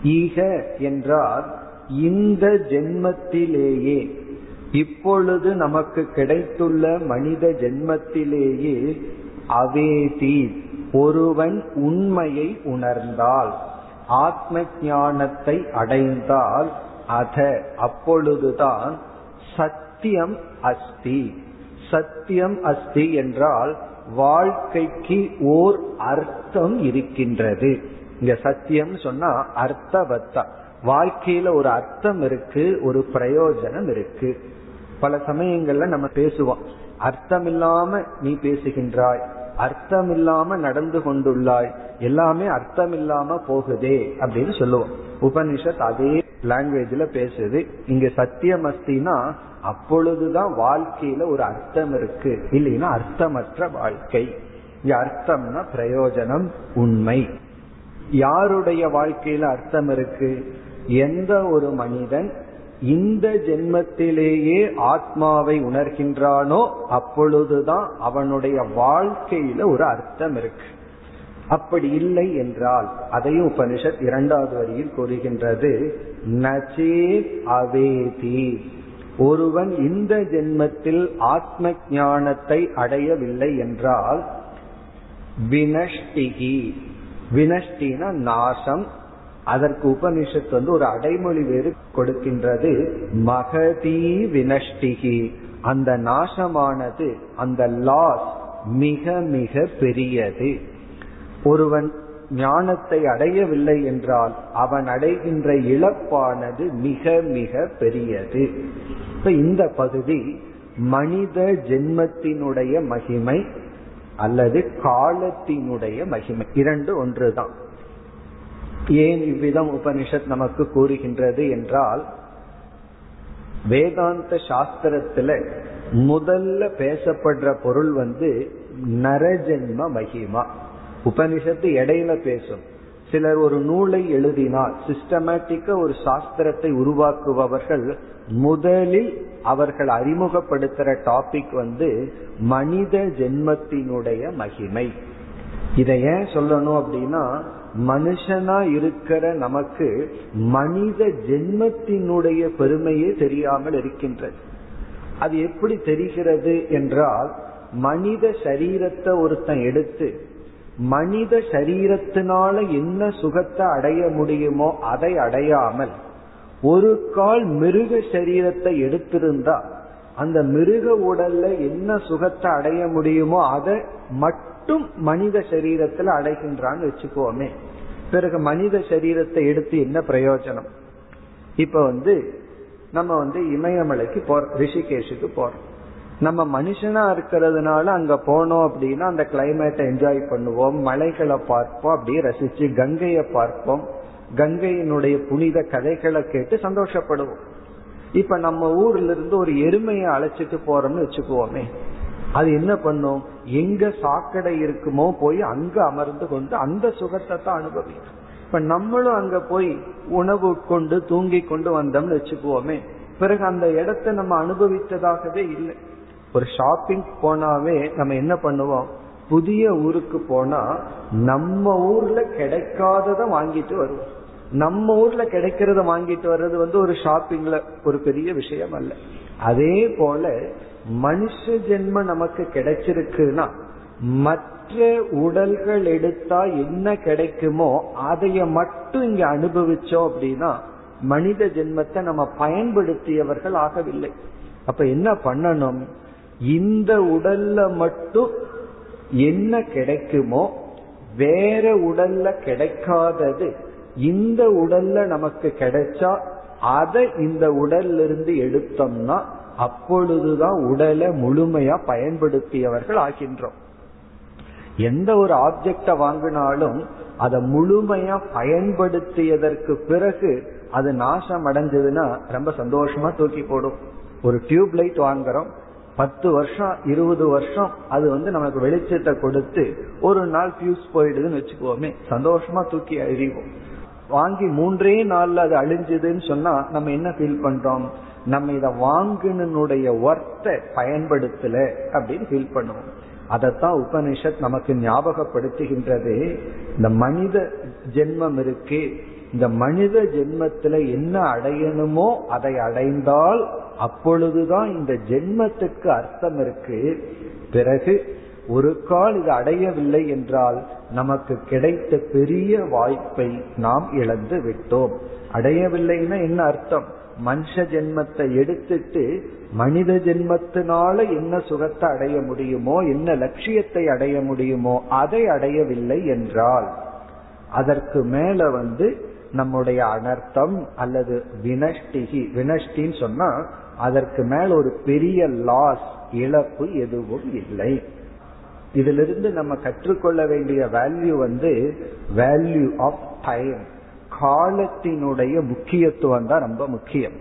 ஈக என்றால் இந்த ஜென்மத்திலேயே இப்பொழுது நமக்கு கிடைத்துள்ள மனித ஜென்மத்திலேயே அவேதி. ஒருவன் உண்மையை உணர்ந்தால் ஆத்ம ஞானத்தை அடைந்தால் அத அப்பொழுதுதான் சத்தியம் அஸ்தி. சத்தியம் அஸ்தி என்றால் வாழ்க்கைக்கு ஓர் அர்த்தம் இருக்கின்றது. இங்க சத்தியம் சொன்னா அர்த்தவத்தா. வாழ்க்கையில ஒரு அர்த்தம் இருக்கு ஒரு பிரயோஜனம் இருக்கு. பல சமயங்கள்ல நம்ம பேசுவோம். அர்த்தம் இல்லாம நீ பேசுகின்றாய். அர்த்தம் இல்லாம நடந்து கொண்டுள்ளாய். எல்லாமே அர்த்தம் இல்லாம போகுதே அப்படின்னு சொல்லுவோம். உபனிஷத் அதே லாங்குவேஜ்ல பேசுது. இங்க சத்தியம் அஸ்தினா அப்பொழுதுதான் வாழ்க்கையில ஒரு அர்த்தம் இருக்கு. இல்லைன்னா அர்த்தமற்ற வாழ்க்கை. இங்க அர்த்தம்னா பிரயோஜனம் உண்மை. யாருடைய வாழ்க்கையில அர்த்தம் இருக்கு? எந்த ஒரு மனிதன் இந்த ஜென்மத்திலேயே ஆத்மாவை உணர்கின்றானோ அப்பொழுதுதான் அவனுடைய வாழ்க்கையில ஒரு அர்த்தம் இருக்கு. அப்படி இல்லை என்றால் அதையும் உபனிஷத் இரண்டாவது வரியில் கூறுகின்றது நச்சே அவேதி. ஒருவன் இந்த ஜென்மத்தில் ஆத்ம ஞானத்தை அடையவில்லை என்றால் வினஷ்டிகி. வினஷ்டினா நாசம் அதற்கு உபனிஷத் வந்து ஒரு அடைமொழி வேறு கொடுக்கின்றது. மகதி வினஷ்டிகி. அந்த நாசமானது அந்த லாஸ் மிக மிக பெரியது. ஒருவன் ஞானத்தை அடையவில்லை என்றால் அவன் அடைகின்ற இழப்பானது மிக மிக பெரியது. இப்ப இந்த பகுதி மனித ஜென்மத்தினுடைய மகிமை அல்லது காலத்தினுடைய மகிமை. இரண்டு ஒன்றுதான். ஏன் இவ்விதம் உபனிஷத் நமக்கு கூறுகின்றது என்றால் வேதாந்த சாஸ்திரத்துல முதல்ல பேசப்படுற பொருள் வந்து நரஜென்ம மகிமா. உபனிஷத்து இடையில பேசும். சிலர் ஒரு நூலை எழுதினால் சிஸ்டமேட்டிக்கா ஒரு சாஸ்திரத்தை உருவாக்குபவர்கள் முதலில் அவர்கள் அறிமுகப்படுத்துற டாபிக் வந்து மனித ஜென்மத்தினுடைய மகிமை. இதை ஏன் சொல்லணும் அப்படின்னா மனுஷனா இருக்கிற நமக்கு மனித ஜென்மத்தினுடைய பெருமையே தெரியாமல் இருக்கின்றது. அது எப்படி தெரிகிறது என்றால் மனித சரீரத்தை ஒருத்தன் எடுத்து மனித சரீரத்தினால என்ன சுகத்தை அடைய முடியுமோ அதை அடையாமல் ஒரு கால் மிருக சரீரத்தை எடுத்திருந்தா அந்த மிருக உடல்ல என்ன சுகத்தை அடைய முடியுமோ அதை மட்டும் மட்டும் மனித சரீரத்துல அடைகின்றான்னு வச்சுக்கோமே. பிறகு மனித சரீரத்தை எடுத்து என்ன பிரயோஜனம்? இப்ப வந்து நம்ம வந்து இமயமலைக்கு போறோம் ரிஷிகேஷுக்கு போறோம். நம்ம மனுஷனா இருக்கிறதுனால அங்க போனோம் அப்படின்னா அந்த கிளைமேட்டை என்ஜாய் பண்ணுவோம் மலைகளை பார்ப்போம் அப்படியே ரசிச்சு கங்கையை பார்ப்போம். கங்கையினுடைய புனித கதைகளை கேட்டு சந்தோஷப்படுவோம். இப்ப நம்ம ஊர்ல இருந்து ஒரு எருமையை அழைச்சிட்டு போறோம்னு வச்சுக்குவோமே அது என்ன பண்ணும்? எங்க சாக்கடை இருக்குமோ போய் அங்க அமர்ந்து கொண்டு அந்த சுகத்தை தான் அனுபவிக்கும். இப்ப நம்மளும் அங்க போய் உணவு கொண்டு தூங்கி கொண்டு வந்தோம்னு வச்சுக்குவோமே. பிறகு அந்த இடத்தை நம்ம அனுபவித்ததாகவே இல்லை. ஒரு ஷாப்பிங் போனாவே நம்ம என்ன பண்ணுவோம்? புதிய ஊருக்கு போனா நம்ம ஊர்ல கிடைக்காதத வாங்கிட்டு வருவோம். நம்ம ஊர்ல கிடைக்கிறத வாங்கிட்டு வர்றது வந்து ஒரு ஷாப்பிங்ல ஒரு பெரிய விஷயம் அல்ல. அதே போல மனுஷ ஜென்ம நமக்கு கிடைச்சிருக்குன்னா மற்ற உடல்கள் எடுத்தா என்ன கிடைக்குமோ அதைய மட்டும் இங்க அனுபவிச்சோம் அப்படின்னா மனித ஜென்மத்தை நம்ம பயன்படுத்தியவர்கள் ஆகவில்லை. அப்ப என்ன பண்ணணும்? இந்த உடல்ல மட்டும் என்ன கிடைக்குமோ வேற உடல்ல கிடைக்காதது இந்த உடல்ல நமக்கு கிடைச்சா அதை இந்த உடல்ல இருந்து எடுத்தோம்னா அப்பொழுதுதான் உடலை முழுமையா பயன்படுத்தியவர்கள் ஆகின்றோம். எந்த ஒரு ஆப்ஜெக்ட வாங்கினாலும் அதை முழுமையா பயன்படுத்தியதற்கு பிறகு அது நாசம் அடைஞ்சதுன்னா ரொம்ப சந்தோஷமா தூக்கி போடும். ஒரு டியூப் லைட் வாங்குறோம் பத்து வருஷம் இருபது வருஷம் அது வந்து நமக்கு வெளிச்சத்தை கொடுத்து ஒரு நாள் பியூஸ் போயிடுதுன்னு வச்சுக்கோமே சந்தோஷமா தூக்கி அறிவோம் வாங்கி மூன்றே நாள்ல அது அழிஞ்சதுன்னு சொன்னா நம்ம என்ன ஃபீல் பண்றோம்? நம்ம இத வாங்கினுடைய ஒர்த்தை பயன்படுத்தல அப்படின்னு ஃபீல் பண்ணுவோம். அதைத்தான் உபனிஷத் நமக்கு ஞாபகப்படுத்துகின்றது. இந்த மனித ஜென்மம் இருக்கு. இந்த மனித ஜென்மத்துல என்ன அடையணுமோ அதை அடைந்தால் அப்பொழுதுதான் இந்த ஜென்மத்துக்கு அர்த்தம் இருக்கு. பிறகு ஒரு கால் இது அடையவில்லை என்றால் நமக்கு கிடைத்த பெரிய வாய்ப்பை நாம் இழந்து விட்டோம். அடையவில்லைன்னா என்ன அர்த்தம்? மனுஷ ஜென்மத்தை எடுத்துட்டு மனித ஜென்மத்தினால என்ன சுகத்தை அடைய முடியுமோ என்ன லட்சியத்தை அடைய முடியுமோ அதை அடையவில்லை என்றால் அதற்கு மேல வந்து நம்முடைய அனர்த்தம் அல்லது வினஷ்டிகி வினஷ்டின்னு சொன்னா அதற்கு மேல ஒரு பெரிய லாஸ் இழப்பு எதுவும் இல்லை. இதிலிருந்து நம்ம கற்றுக்கொள்ள வேண்டிய வேல்யூ வந்து வேல்யூ ஆஃப் டைம் காலத்தினுடைய முக்கியத்துவம் தான் ரொம்ப முக்கியம்.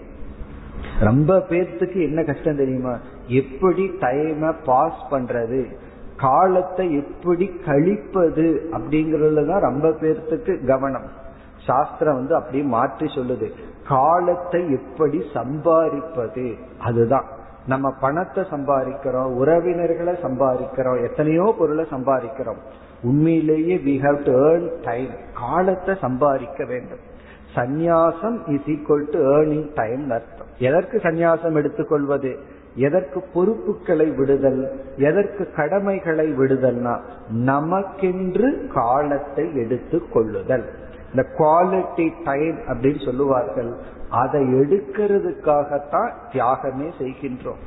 ரொம்ப பேர்த்துக்கு என்ன கஷ்டம் தெரியுமா? எப்படி டைமை பாஸ் பண்றது? காலத்தை எப்படி கழிப்பது? அப்படிங்கறதுல தான் ரொம்ப பேர்த்துக்கு கவனம். சாஸ்திரம் வந்து அப்படியே மாற்றி சொல்லுது. காலத்தை எப்படி சம்பாதிப்பது அதுதான். நம்ம பணத்தை சம்பாதிக்கிறோம் உறவினர்களை சம்பாதிக்கிறோம் எத்தனையோ பொருளை சம்பாதிக்கிறோம். உண்மையிலேயே we have to earn time காலத்தை சம்பாதிக்க வேண்டும். சந்நியாசம் is equal to earning time அர்த்தம். எதற்கு சந்நியாசம் எடுத்துக்கொள்வது? எதற்கு பொறுப்புகளை விடுதல்? எதற்கு கடமைகளை விடுதல்னா நமக்கென்று காலத்தை எடுத்து கொள்ளுதல் இந்த குவாலிட்டி டைம் அப்படின்னு சொல்லுவார்கள். அதை எடுக்கிறதுக்காகத்தான் தியாகமே செய்கின்றோம்.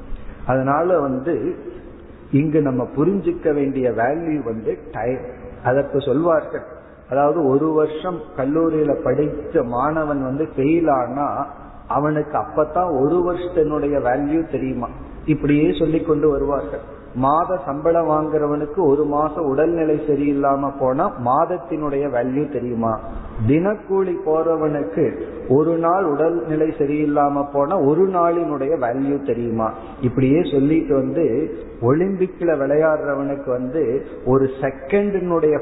அதனால வந்து இங்கு நம்ம புரிஞ்சுக்க வேண்டிய வேல்யூ வந்து டைம் அதற்கு சொல்வார்கள். அதாவது ஒரு வருஷம் கல்லூரியில படித்த மாணவன் வந்து ஃபெயில் ஆனா அவனுக்கு அப்பதான் ஒரு வருஷத்தினுடைய வேல்யூ தெரியுமா? இப்படியே சொல்லி கொண்டு வருவார்கள். மாத சம்பளம் வாங்குறவனுக்கு ஒரு மாசம் உடல்நிலை சரியில்லாம போனா மாதத்தினுடைய வேல்யூ தெரியுமா? தினக்கூலி போறவனுக்கு ஒரு நாள் உடல்நிலை சரியில்லாம போனா ஒரு நாளினுடைய வேல்யூ தெரியுமா? இப்படியே சொல்லிட்டு வந்து ஒலிம்பிக்ல விளையாடுறவனுக்கு வந்து ஒரு செகண்டினுடைய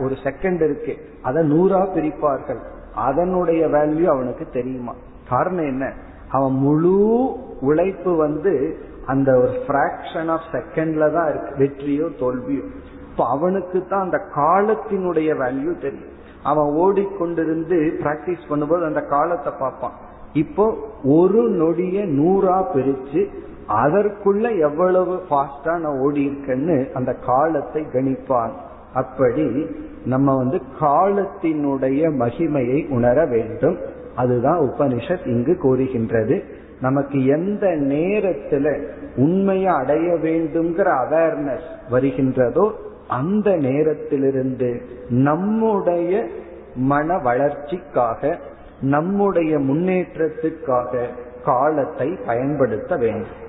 ஒரு செகண்ட் இருக்கு. அதை நூறா பிரிப்பார்கள். அதனுடைய வேல்யூ அவனுக்கு தெரியுமா? காரணம் என்ன? அவன் முழு உழைப்பு வந்து அந்த ஒரு பிராக்ஷன் ஆஃப் செகண்ட்ல தான் இருக்கு. வெற்றியோ தோல்வியோ. இப்போ அவனுக்கு தான் அந்த காலத்தினுடைய வேல்யூ தெரியும். அவன் ஓடிக்கொண்டிருந்து பிராக்டிஸ் பண்ணும்போது அந்த காலத்தை பார்ப்பான். இப்போ ஒரு நொடிய நூறா பிரிச்சு அதற்குள்ள எவ்வளவு ஃபாஸ்டா நான் ஓடி இருக்கேன்னு அந்த காலத்தை கணிப்பான். அப்படி நம்ம வந்து காலத்தினுடைய மகிமையை உணர வேண்டும். அதுதான் உபனிஷத் இங்கு கூறுகின்றது. நமக்கு எந்த நேரத்துல உண்மையை அடைய வேண்டும்ங்கிற அவேர்னஸ் வருகின்றதோ அந்த நேரத்திலிருந்து நம்முடைய மன வளர்ச்சிக்காக நம்முடைய முன்னேற்றத்துக்காக காலத்தை பயன்படுத்த வேண்டும்.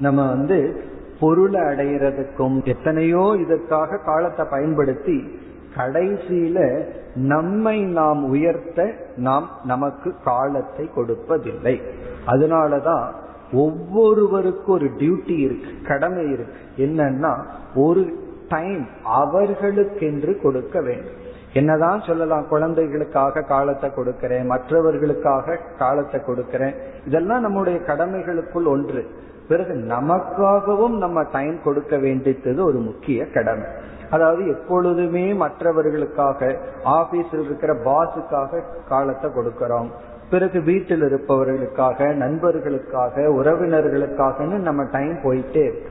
நம்ம வந்து பொருளை அடைகிறதுக்கும் எத்தனையோ இதற்காக காலத்தை பயன்படுத்தி கடைசியில நம்மை நாம் உயர்த்த நாம் நமக்கு காலத்தை கொடுப்பதில்லை. அதனாலதான் ஒவ்வொருவருக்கும் ஒரு டியூட்டி இருக்கு கடமை இருக்கு. என்னன்னா ஒரு டைம் அவர்களுக்கென்று கொடுக்க வேண்டும். என்னதான் சொல்லலாம் குழந்தைகளுக்காக காலத்தை கொடுக்கிறேன் மற்றவர்களுக்காக காலத்தை கொடுக்கிறேன். இதெல்லாம் நம்முடைய கடமைகளுக்குள் ஒன்று. பிறகு நமக்காகவும் நம்ம டைம் கொடுக்க வேண்டியது ஒரு முக்கிய கடமை. அதாவது எப்பொழுதுமே மற்றவர்களுக்காக ஆபீஸில் இருக்கிற பாஸுக்காக காலத்தை கொடுக்கிறோம். பிறகு வீட்டில் இருப்பவர்களுக்காக நண்பர்களுக்காக உறவினர்களுக்காகன்னு நம்ம டைம் போயிட்டே இருக்கு.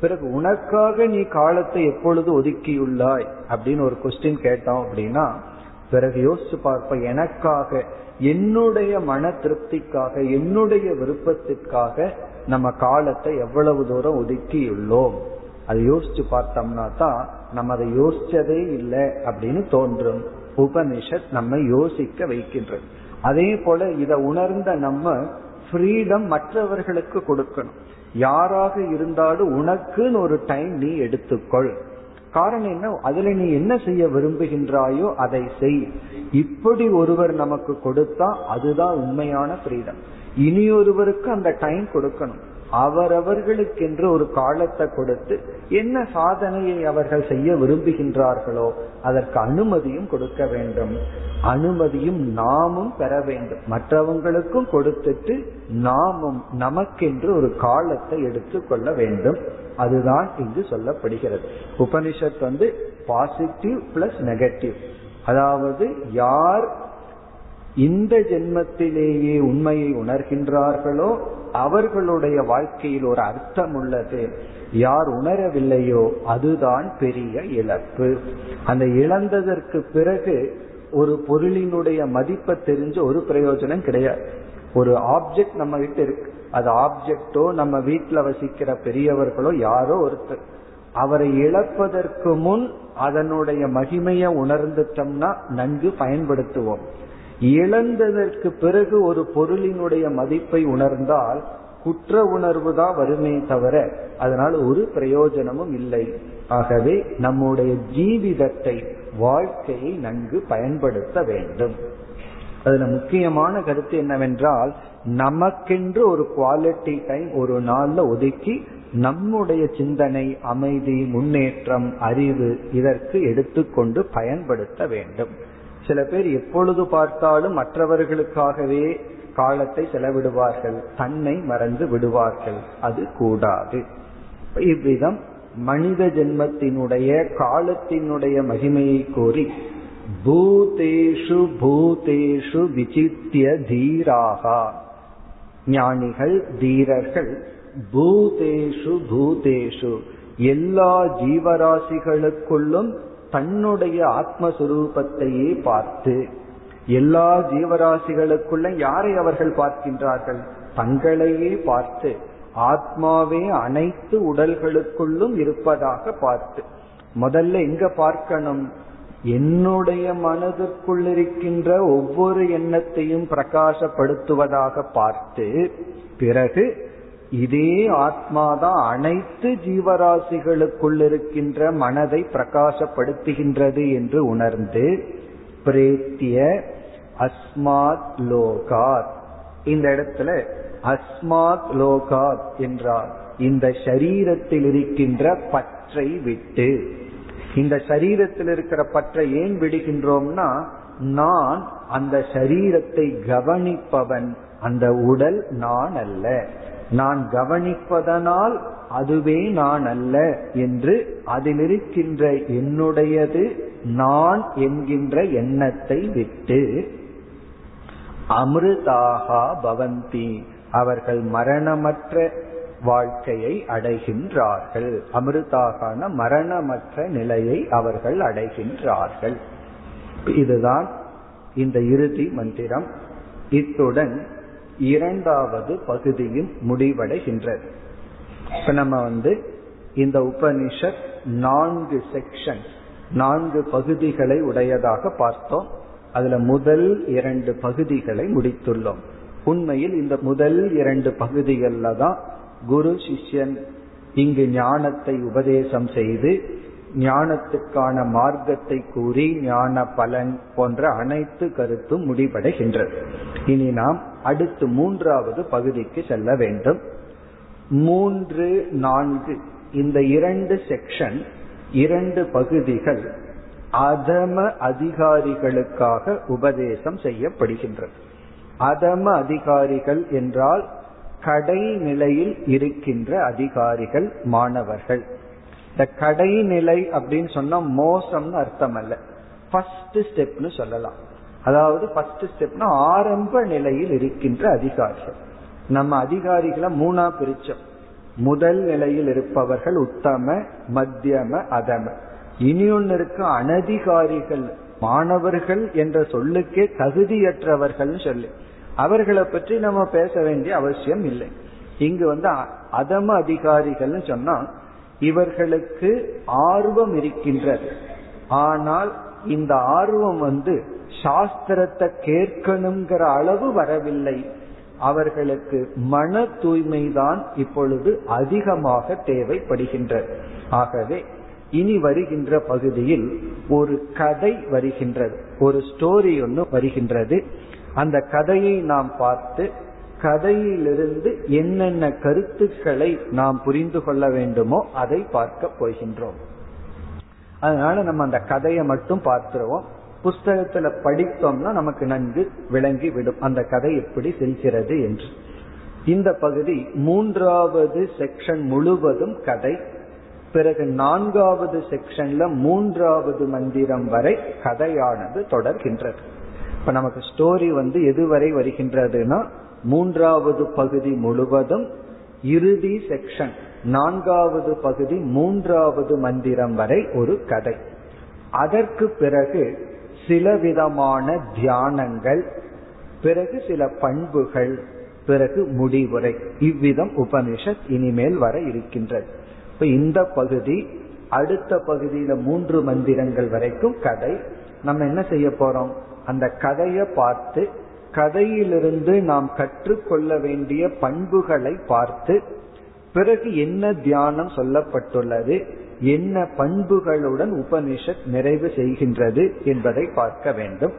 பிறகு உனக்காக நீ காலத்தை எப்பொழுது ஒதுக்கியுள்ளாய் அப்படின்னு ஒரு கொஸ்டின் கேட்டோம் அப்படின்னா பிறகு யோசிச்சு பார்ப்ப எனக்காக என்னுடைய மன திருப்திக்காக என்னுடைய விருப்பத்திற்காக நம்ம காலத்தை எவ்வளவு தூரம் ஒதுக்கியுள்ளோம்? அதை யோசிச்சு பார்த்தோம்னா தான் நம்ம அதை யோசிச்சதே இல்லை அப்படின்னு தோன்றும். உபனிஷத் நம்ம யோசிக்க வைக்கின்றது. அதே போல இதை உணர்ந்த நம்ம ஃப்ரீடம் மற்றவர்களுக்கு கொடுக்கணும். யாராக இருந்தாலும் உனக்குன்னு ஒரு டைம் நீ எடுத்துக்கொள். காரணம் என்ன? அதுல நீ என்ன செய்ய விரும்புகின்றாயோ அதை செய். இப்படி ஒருவர் நமக்கு கொடுத்தா அதுதான் உண்மையான ஃப்ரீடம் இனி ஒருவருக்கு அந்த டைம் கொடுக்கணும். அவரவர்களுக்கென்று ஒரு காலத்தை கொடுத்து என்ன சாதனையை அவர்கள் செய்ய விரும்புகின்றார்களோ அதற்கு அனுமதியும் கொடுக்க வேண்டும். அனுமதியும் நாமும் பெற வேண்டும். மற்றவங்களுக்கும் கொடுத்துட்டு நாமும் நமக்கென்று ஒரு காலத்தை எடுத்துக்கொள்ள வேண்டும். அதுதான் இங்கு சொல்லப்படுகிறது. உபனிஷத் வந்து பாசிட்டிவ் பிளஸ் நெகட்டிவ். அதாவது யார் இந்த ஜென்மத்திலேயே உண்மையை உணர்கின்றார்களோ அவர்களுடைய வாழ்க்கையில் ஒரு அர்த்தம் உள்ளது. யார் உணரவில்லையோ அதுதான் பெரிய இழப்பு. அந்த இழந்ததற்கு பிறகு ஒரு பொருளினுடைய மதிப்பை தெரிஞ்ச ஒரு பிரயோஜனம் கிடையாது. ஒரு ஆப்ஜெக்ட் நம்ம கிட்ட இருக்கு. அது ஆப்ஜெக்டோ நம்ம வீட்டுல வசிக்கிற பெரியவர்களோ யாரோ ஒருத்தர். அவரை இழப்பதற்கு முன் அதனுடைய மகிமையை உணர்ந்துட்டோம்னா நன்கு பயன்படுத்துவோம். இழந்ததற்கு பிறகு ஒரு பொருளினுடைய மதிப்பை உணர்ந்தால் குற்ற உணர்வு தான் வருமே தவிர அதனால் ஒரு பிரயோஜனமும் இல்லை. ஆகவே நம்முடைய ஜீவிதத்தை வாழ்க்கையை நன்கு பயன்படுத்த வேண்டும். அதுல முக்கியமான கருத்து என்னவென்றால் நமக்கென்று ஒரு குவாலிட்டி டைம் ஒரு நாள்ல ஒதுக்கி நம்முடைய சிந்தனை அமைதி முன்னேற்றம் அறிவு இதற்கு எடுத்துக்கொண்டு பயன்படுத்த வேண்டும். சில பேர் எப்பொழுது பார்த்தாலும் மற்றவர்களுக்காகவே காலத்தை செலவிடுவார்கள். தன்னை மறந்து விடுவார்கள். அது கூடாது. இவ்விதம் மனித ஜென்மத்தினுடைய காலத்தினுடைய மகிமையை கூறி பூதேஷு பூதேஷு விசித்திய தீராகா. ஞானிகள் தீரர்கள் பூதேஷு பூதேஷு. எல்லா ஜீவராசிகளுக்குள்ளும் தன்னுடைய ஆத்மஸ்வரூபத்தையே பார்த்து எல்லா ஜீவராசிகளுக்குள்ள யாரை அவர்கள் பார்க்கின்றார்கள்? தங்களையே பார்த்து ஆத்மாவே அனைத்து உடல்களுக்குள்ளும் இருப்பதாக பார்த்து. முதல்ல எங்க பார்க்கணும்? என்னுடைய மனதிற்குள் இருக்கின்ற ஒவ்வொரு எண்ணத்தையும் பிரகாசப்படுத்துவதாக பார்த்து பிறகு இதே ஆத்மாதான் அனைத்து ஜீவராசிகளுக்குள் இருக்கின்ற மனதை பிரகாசப்படுத்துகின்றது என்று உணர்ந்து பிரேத்திய அஸ்மாத் லோகாத். இந்த இடத்துல அஸ்மாத் லோகாத் என்றால் இந்த சரீரத்தில் இருக்கின்ற பற்றை விட்டு. இந்த சரீரத்தில் இருக்கிற பற்றை ஏன் விடுகின்றோம்னா நான் அந்த சரீரத்தை கவனிப்பவன் அந்த உடல் நான் அல்ல. நான் கவனிப்பதனால் அதுவே நான் அல்ல என்று அதில் இருக்கின்ற என்னுடையது நான் என்கின்ற எண்ணத்தை விட்டு அமிர்தாகா பவந்தி. அவர்கள் மரணமற்ற வாழ்க்கையை அடைகின்றார்கள். அமிர்தாகான மரணமற்ற நிலையை அவர்கள் அடைகின்றார்கள். இதுதான் இந்த இறுதி மந்திரம். இத்துடன் இரண்டாவது பகுதியும் முடிவடைகின்றது. இப்ப நம்ம வந்து இந்த உபனிஷத் நான்கு செக்ஷன் நான்கு பகுதிகளை உடையதாக பார்த்தோம். அதுல முதல் இரண்டு பகுதிகளை முடித்துள்ளோம். உண்மையில் இந்த முதல் இரண்டு பகுதிகளில் தான் குரு சிஷ்யன் இங்கு ஞானத்தை உபதேசம் செய்து ஞானத்துக்கான மார்க்கத்தை கூறி ஞான பலன் போன்ற அனைத்து கருத்தும் முடிவடைகின்றது. இனி நாம் அடுத்து மூன்றாவது பகுதிக்கு செல்ல வேண்டும். மூன்று நான்கு இந்த இரண்டு செக்ஷன் இரண்டு பகுதிகள் அதம அதிகாரிகளுக்காக உபதேசம் செய்யப்படுகின்றது. அதம அதிகாரிகள் என்றால் கடைநிலையில் இருக்கின்ற அதிகாரிகள் மாணவர்கள். இந்த கடைநிலை அப்படின்னு சொன்னா மோசம்னு அர்த்தம் அல்ல ஃபர்ஸ்ட் ஸ்டெப்னு சொல்லலாம். அதாவது ஃபர்ஸ்ட் ஸ்டெப்னா ஆரம்ப நிலையில் இருக்கின்ற அதிகாரிகள். நம்ம அதிகாரிகளை மூணா பிரிச்சோம். முதல் நிலையில் இருப்பவர்கள் உத்தம மத்தியம அதம. இனி ஒன்னு இருக்கு அனதிகாரிகள் மாணவர்கள் என்ற சொல்லுக்கே தகுதியற்றவர்கள் சொல்லி. அவர்களை பற்றி நம்ம பேச வேண்டிய அவசியம் இல்லை. இங்கு வந்து அதம அதிகாரிகள்னு சொன்னா இவர்களுக்கு ஆர்வம் இருக்கின்றது. ஆனால் இந்த ஆர்வம் வந்து சாஸ்திரத்தை கேட்கணுங்கிற அளவு வரவில்லை. அவர்களுக்கு மன தூய்மைதான் இப்பொழுது அதிகமாக தேவைப்படுகின்றது. ஆகவே இனி வருகின்ற பகுதியில் ஒரு கதை வருகின்றது. ஒரு ஸ்டோரி ஒன்று வருகின்றது. அந்த கதையை நாம் பார்த்து கதையிலிருந்து என்னென்ன கருத்துக்களை நாம் புரிந்து கொள்ள வேண்டுமோ அதை பார்க்க போகின்றோம். அதனால நம்ம அந்த கதையை மட்டும் பார்த்துருவோம். புஸ்தகத்துல படித்தோம்னா நமக்கு நன்கு விளங்கி விடும். அந்த கதை எப்படி செல்கிறது என்று. இந்த பகுதி மூன்றாவது செக்ஷன் முழுவதும் கதை. பிறகு நான்காவது செக்ஷன்ல மூன்றாவது மந்திரம் வரை கதையானது தொடர்கின்றது. இப்ப நமக்கு ஸ்டோரி வந்து எதுவரை வருகின்றதுன்னா மூன்றாவது பகுதி முழுவதும் இறுதி செக்ஷன் நான்காவது பகுதி மூன்றாவது மந்திரம் வரை ஒரு கதை. அதற்கு பிறகு சில விதமான தியானங்கள் பிறகு சில பண்புகள் பிறகு முடிவுரை இவ்விதம் உபனிஷத் இனிமேல் வர இருக்கின்றது. இப்ப இந்த பகுதி அடுத்த பகுதியில மூன்று மந்திரங்கள் வரைக்கும் கதை. நம்ம என்ன செய்ய போறோம்? அந்த கதையை பார்த்து கதையிலிருந்து நாம் கற்றுக்கொள்ள வேண்டிய பண்புகளை பார்த்து பிறகு என்ன தியானம் சொல்லப்பட்டுள்ளது என்ன பண்புகளுடன் உபனிஷத் நிறைவு செய்கின்றது என்பதை பார்க்க வேண்டும்.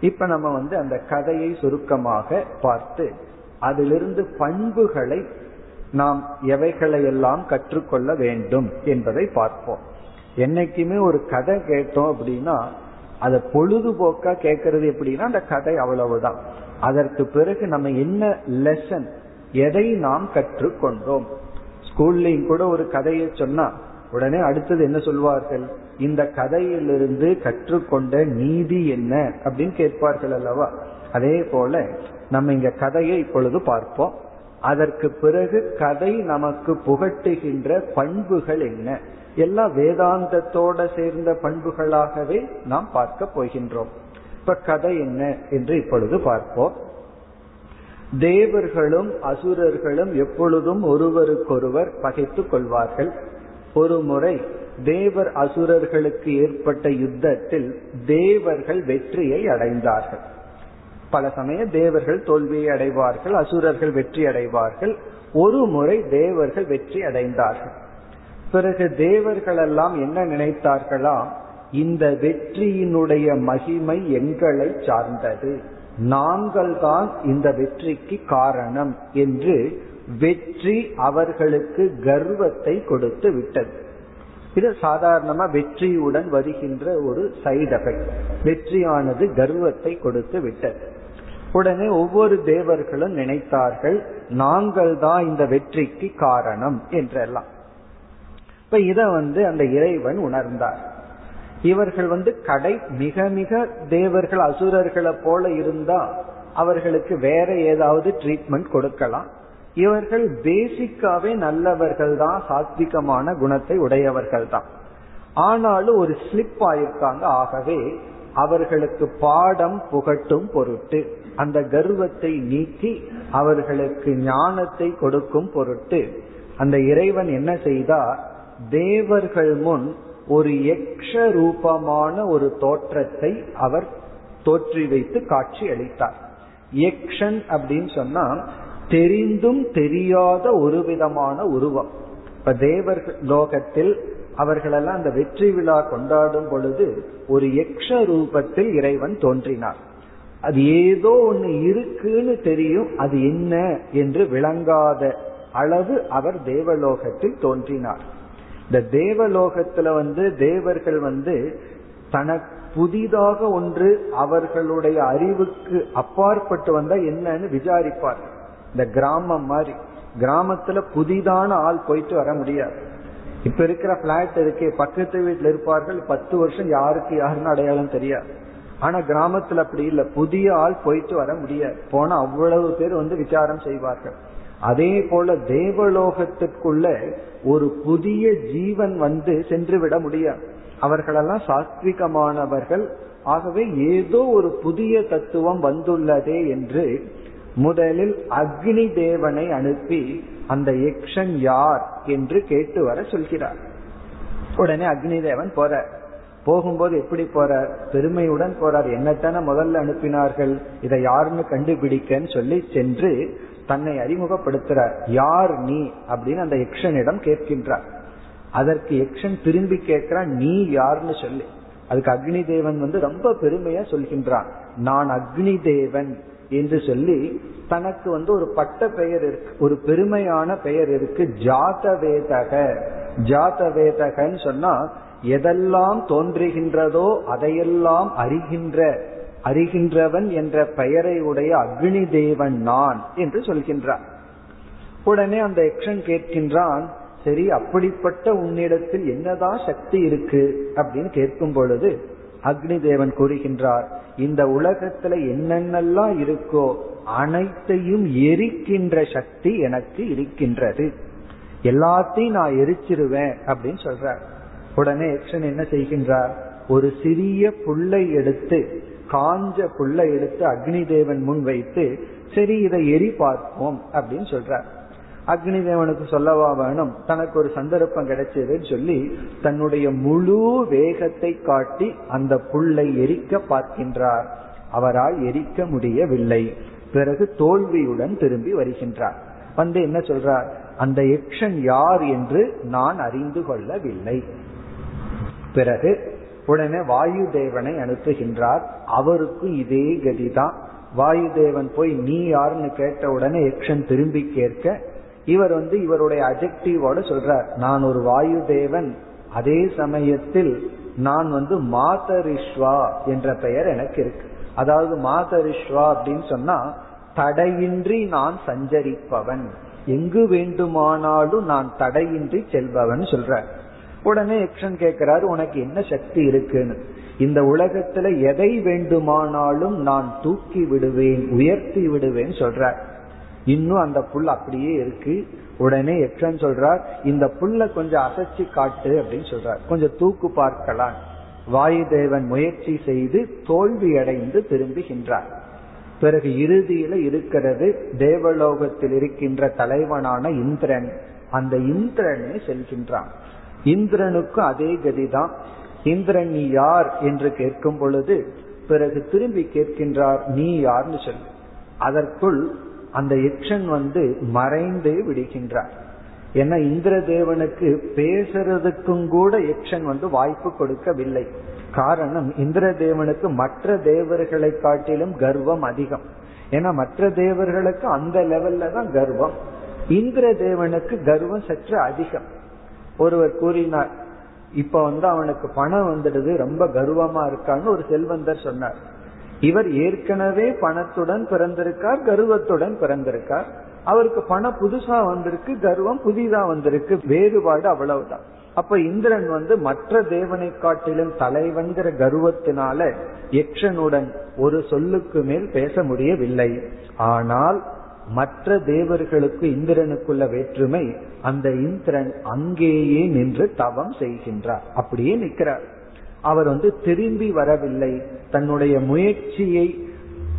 இப்ப நம்ம வந்து அந்த கதையை சுருக்கமாக பார்த்து அதிலிருந்து பண்புகளை நாம் எவைகளையெல்லாம் கற்றுக்கொள்ள வேண்டும் என்பதை பார்ப்போம். என்னைக்குமே ஒரு கதை கேட்டோம் அப்படின்னா அதை பொழுதுபோக்கா கேட்கறது எப்படின்னா அந்த கதை அவ்வளவுதான். அதற்கு பிறகு நம்ம என்ன லெசன் எதை நாம் கற்றுக்கொண்டோம்? ஸ்கூல்லையும் கூட ஒரு கதையை சொன்னா உடனே அடுத்தது என்ன சொல்வார்கள்? இந்த கதையிலிருந்து கற்றுக்கொண்ட நீதி என்ன? அப்படின்னு கேட்பார்கள் அல்லவா? அதே போல நம்ம இங்க கதையை இப்பொழுது பார்ப்போம். அதற்கு பிறகு கதை நமக்கு புகட்டுகின்ற பண்புகள் என்ன? எல்லாம் வேதாந்தத்தோட சேர்ந்த பண்புகளாகவே நாம் பார்க்க போகின்றோம். இப்ப கதை என்ன என்று இப்பொழுது பார்ப்போம். தேவர்களும் அசுரர்களும் எப்பொழுதும் ஒருவருக்கொருவர் பகைத்துக் கொள்வார்கள். ஒரு முறை தேவர் அசுரர்களுக்கு ஏற்பட்ட யுத்தத்தில் தேவர்கள் வெற்றியை அடைந்தார்கள். பல சமயம் தேவர்கள் தோல்வியை அடைவார்கள் அசுரர்கள் வெற்றி அடைவார்கள். ஒரு முறை தேவர்கள் வெற்றி அடைந்தார்கள். பிறகு தேவர்கள் எல்லாம் என்ன நினைத்தார்களா? இந்த வெற்றியினுடைய மகிமை எங்களை சார்ந்தது. நாங்கள் தான் இந்த வெற்றிக்கு காரணம் என்று வெற்றி அவர்களுக்கு கர்வத்தை கொடுத்து விட்டது. இது சாதாரணமா வெற்றியுடன் வருகின்ற ஒரு சைடு எஃபெக்ட் வெற்றியானது கர்வத்தை கொடுத்து விட்டது. உடனே ஒவ்வொரு தேவர்களும் நினைத்தார்கள் நாங்கள் தான் இந்த வெற்றிக்கு காரணம் என்றெல்லாம். இப்ப இத வந்து அந்த இறைவன் உணர்ந்தார். இவர்கள் வந்து கடை மிக மிக தேவர்கள் அசுரர்களை போல இருந்தா அவர்களுக்கு வேற ஏதாவது ட்ரீட்மெண்ட் கொடுக்கலாம். இவர்கள் பேசிக்காவே நல்லவர்கள் தான் சாத்விகமான குணத்தை உடையவர்கள் தான். ஆனாலும் ஒரு ஸ்லிப் ஆயிருக்காங்க ஆகவே அவர்களுக்கு பாடம் புகட்டும் பொருட்டு அந்த கர்வத்தை நீக்கி அவர்களுக்கு ஞானத்தை கொடுக்கும் பொருட்டு அந்த இறைவன் என்ன செய்தார்? தேவர்கள் முன் ஒரு யக்ஷ ரூபமான ஒரு தோற்றத்தை அவர் தோற்றி வைத்து காட்சி அளித்தார். யக்ஷன் அப்படின்னு சொன்னா தெரிந்தும் தெரியாத ஒரு விதமான உருவம். இப்ப தேவர் லோகத்தில் அவர்களெல்லாம் அந்த வெற்றி விழா கொண்டாடும் பொழுது ஒரு யக்ஷ ரூபத்தில் இறைவன் தோன்றினார். அது ஏதோ ஒண்ணு இருக்குன்னு தெரியும் அது என்ன என்று விளங்காத அளவு அவர் தேவலோகத்தில் தோன்றினார். இந்த தேவலோகத்துல வந்து தேவர்கள் வந்து தனக்கு புதிதாக ஒன்று அவர்களுடைய அறிவுக்கு அப்பாற்பட்டு வந்தா என்னன்னு விசாரிப்பார். இந்த கிராமம் மாதிரி. கிராமத்துல புதிதான ஆள் போயிட்டு வர முடியாது. இப்ப இருக்கிற பிளாட் இருக்கே பக்கத்து வீட்டுல இருப்பார்கள் பத்து வருஷம் யாருக்கு யாருன்னு அடையாளம் தெரியாது. ஆனா கிராமத்துல அப்படி இல்ல புதிய ஆள் போயிட்டு வர முடியாது. போனா அவ்வளவு பேர் வந்து விசாரம் செய்வார்கள். அதே போல தேவலோகத்திற்குள்ள ஒரு புதிய ஜீவன் வந்து சென்று விட முடியாது. அவர்களெல்லாம் சாத்விகமானவர்கள். ஆகவே ஏதோ ஒரு புதிய தத்துவம் வந்துள்ளதே என்று முதலில் அக்னி தேவனை அனுப்பி அந்த யக்ஷன் யார் என்று கேட்டு வர சொல்கிறார். உடனே அக்னி தேவன் போற போகும்போது எப்படி போறார்? பெருமையுடன் போறார். என்னத்தான முதல்ல அனுப்பினார்கள்? இதை யாருன்னு கண்டுபிடிக்கன்னு சொல்லி சென்று தன்னை அறிமுகப்படுத்துறார். யார் நீ? அப்படின்னு அந்த யக்ஷனிடம் கேட்கின்றார். அதற்கு யக்ஷன் திரும்பி கேட்கிறான் நீ யாருன்னு சொல்லி. அதுக்கு அக்னி தேவன் வந்து ரொம்ப பெருமையா சொல்கின்றான். நான் அக்னி தேவன் என்று சொல்லி தனக்கு வந்து ஒரு பட்ட பெயர் இருக்கு ஒரு பெருமையான பெயர் இருக்கு ஜாதவேதக. ஜாதவேதகன்னு சொன்னா எதெல்லாம் தோன்றுகின்றதோ அதையெல்லாம் அறிகின்ற அறிகின்றவன் என்ற பெயரை உடைய அக்னி தேவன் நான் என்று சொல்கின்றான். உடனே அந்த எக்ஷன் கேட்கின்றான் சரி அப்படிப்பட்ட உன்னிடத்தில் என்னதான் சக்தி இருக்கு? அப்படின்னு கேட்கும் பொழுது அக்னி தேவன் கூறுகின்றார் இந்த உலகத்துல என்னென்னலாம் இருக்கோ அனைத்தையும் எரிக்கின்ற சக்தி எனக்கு இருக்கின்றது. எல்லாத்தையும் நான் எரிச்சிருவேன் அப்படின்னு சொல்றார். உடனே எக்ஷன் என்ன செய்கின்றார் ஒரு சிறிய புல்லை எடுத்து காஞ்ச புல்லை எடுத்து அக்னி தேவன் முன் வைத்து சரி இதை எரி பார்ப்போம் அப்படின்னு சொல்றார். அக்னி தேவனுக்கு சொல்லவா வேணும்? தனக்கு ஒரு சந்தர்ப்பம் கிடைச்சதுன்னு சொல்லி தன்னுடைய முழு வேகத்தை காட்டி அந்த புல்லை எரிக்க பார்க்கின்றார். அவரால் எரிக்க முடியவில்லை. பிறகு தோல்வியுடன் திரும்பி வருகின்றார். வந்து என்ன சொல்றார்? அந்த எக்ஷன் யார் என்று நான் அறிந்து கொள்ளவில்லை. பிறகு உடனே வாயு தேவனை அனுப்புகின்றார். அவருக்கும் இதே கதிதான். வாயு தேவன் போய் நீ யாருன்னு கேட்ட உடனே எக்ஷன் திரும்பி கேட்க இவர் வந்து இவருடைய அஜெக்டிவோட சொல்றார். நான் ஒரு வாயு தேவன் அதே சமயத்தில் நான் வந்து மாதரிஷ்வா என்ற பெயர் எனக்கு இருக்கு. அதாவது மாதரிஷ்வா அப்படின்னு சொன்னா தடையின்றி நான் சஞ்சரிப்பவன். எங்கு வேண்டுமானாலும் நான் தடையின்றி செல்பவன் சொல்ற உடனே எக்ஷன் கேட்கிறாரு உனக்கு என்ன சக்தி இருக்குன்னு? இந்த உலகத்துல எதை வேண்டுமானாலும் நான் தூக்கி விடுவேன் உயர்த்தி விடுவேன் சொல்ற இன்னும் அந்த புல் அப்படியே இருக்கு. உடனே எக்ஷன் சொல்றார் இந்த புல்ல கொஞ்சம் அசைச்சு காட்டு அப்படின்னு சொல்றார். கொஞ்சம் தூக்கு பார்க்கலாம். வாயு தேவன் முயற்சி செய்து தோல்வி அடைந்து திரும்புகின்றார். பிறகு இறுதியில இருக்கிறது தேவலோகத்தில் இருக்கின்ற தலைவனான இந்திரன். அந்த இந்திரனே செல்கின்றான். இந்திரனுக்கு அதே கதிதான். இந்திரன் நீ யார் என்று கேட்கும் பொழுது பிறகு திரும்பி கேட்கின்றார் நீ யார்னு சொல்லு அதற்குள் அந்த யக்ஷன் வந்து மறைந்தே விடுகின்றார். ஏன்னா இந்திர தேவனுக்கு பேசுறதுக்கும் கூட எக்ஷன் வந்து வாய்ப்பு கொடுக்கவில்லை. காரணம் இந்திர தேவனுக்கு மற்ற தேவர்களை காட்டிலும் கர்வம் அதிகம். ஏன்னா மற்ற தேவர்களுக்கு அந்த லெவல்ல தான் கர்வம். இந்திர தேவனுக்கு கர்வம் சற்று அதிகம். ஒருவர் கூறினார் இப்ப வந்து அவனுக்கு பணம் வந்துடுது ரொம்ப கர்வமா இருக்கான்னு ஒரு செல்வந்தர் சொன்னார். இவர் ஏற்கனவே பணத்துடன் பிறந்திருக்கார் கர்வத்துடன் பிறந்திருக்கார். அவருக்கு பணம் புதுசா வந்திருக்கு கர்வம் புதிதா வந்திருக்கு வேறுபாடு அவ்வளவுதான். அப்ப இந்திரன் வந்து மற்ற தேவனை காட்டிலும் தலைவன்கிற கர்வத்தினால யக்ஷனுடன் ஒரு சொல்லுக்கு மேல் பேச முடியவில்லை. ஆனால் மற்ற தேவர்களுக்கு இந்திரனுக்குள்ள வேற்றுமை அந்த இந்திரன் அங்கேயே நின்று தவம் செய்கின்றார். அப்படியே நிற்கிறார். அவர் வந்து திரும்பி வரவில்லை. தன்னுடைய முயற்சியை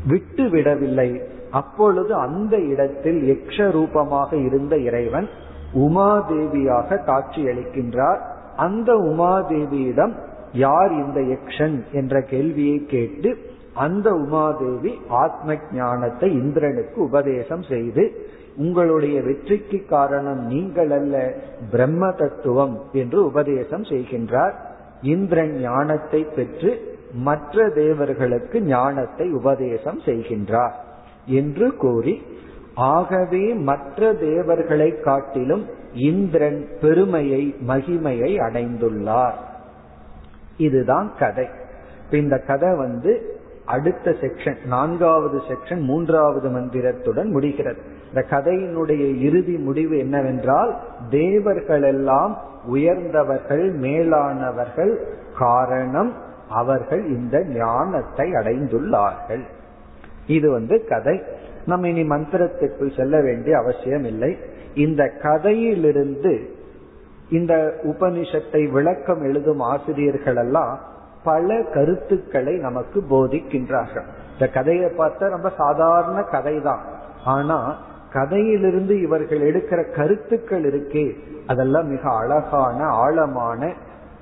விட்டு விடவில்லை. அப்பொழுது அந்த இடத்தில் யக்ஷ ரூபமாக இருந்த இறைவன் உமாதேவியாக காட்சியளிக்கின்றார் அந்த உமாதேவியிடம் யார் இந்த யக்ஷன்? என்ற கேள்வியை கேட்டு அந்த உமாதேவி ஆத்ம ஞானத்தை இந்திரனுக்கு உபதேசம் செய்து உங்களுடைய வெற்றிக்கு காரணம் நீங்கள் அல்ல பிரம்ம தத்துவம் என்று உபதேசம் செய்கின்றார். இந்திரன் ஞானத்தை பெற்று மற்ற தேவர்களுக்கு ஞானத்தை உபதேசம் செய்கின்றார் என்று கூறி ஆகவே மற்ற தேவர்களை காட்டிலும் இந்திரன் பெருமையை மகிமையை அடைந்துள்ளார். இதுதான் கதை. இந்த கதை வந்து அடுத்த செக்ஷன் நான்காவது செக்ஷன் மூன்றாவது மந்திரத்துடன் முடிகிறது. இந்த கதையினுடைய இறுதி முடிவு என்னவென்றால் தேவர்களெல்லாம் உயர்ந்தவர்கள் மேலானவர்கள் காரணம் அவர்கள் இந்த ஞானத்தை அடைந்துள்ளார்கள். இது வந்து கதை. நம்ம இனி மந்திரத்திற்குள் செல்ல வேண்டிய அவசியம் இல்லை. இந்த கதையிலிருந்து இந்த உபனிஷத்தை விளக்கம் எழுதும் ஆசிரியர்கள் எல்லாம் பல கருத்துக்களை நமக்கு போதிக்கின்றார்கள். இந்த கதையை பார்த்தா ரொம்ப சாதாரண கதை தான் ஆனா கதையிலிருந்து இவர்கள் எடுக்கிற கருத்துக்கள் இருக்கே அதெல்லாம் மிக அழகான ஆழமான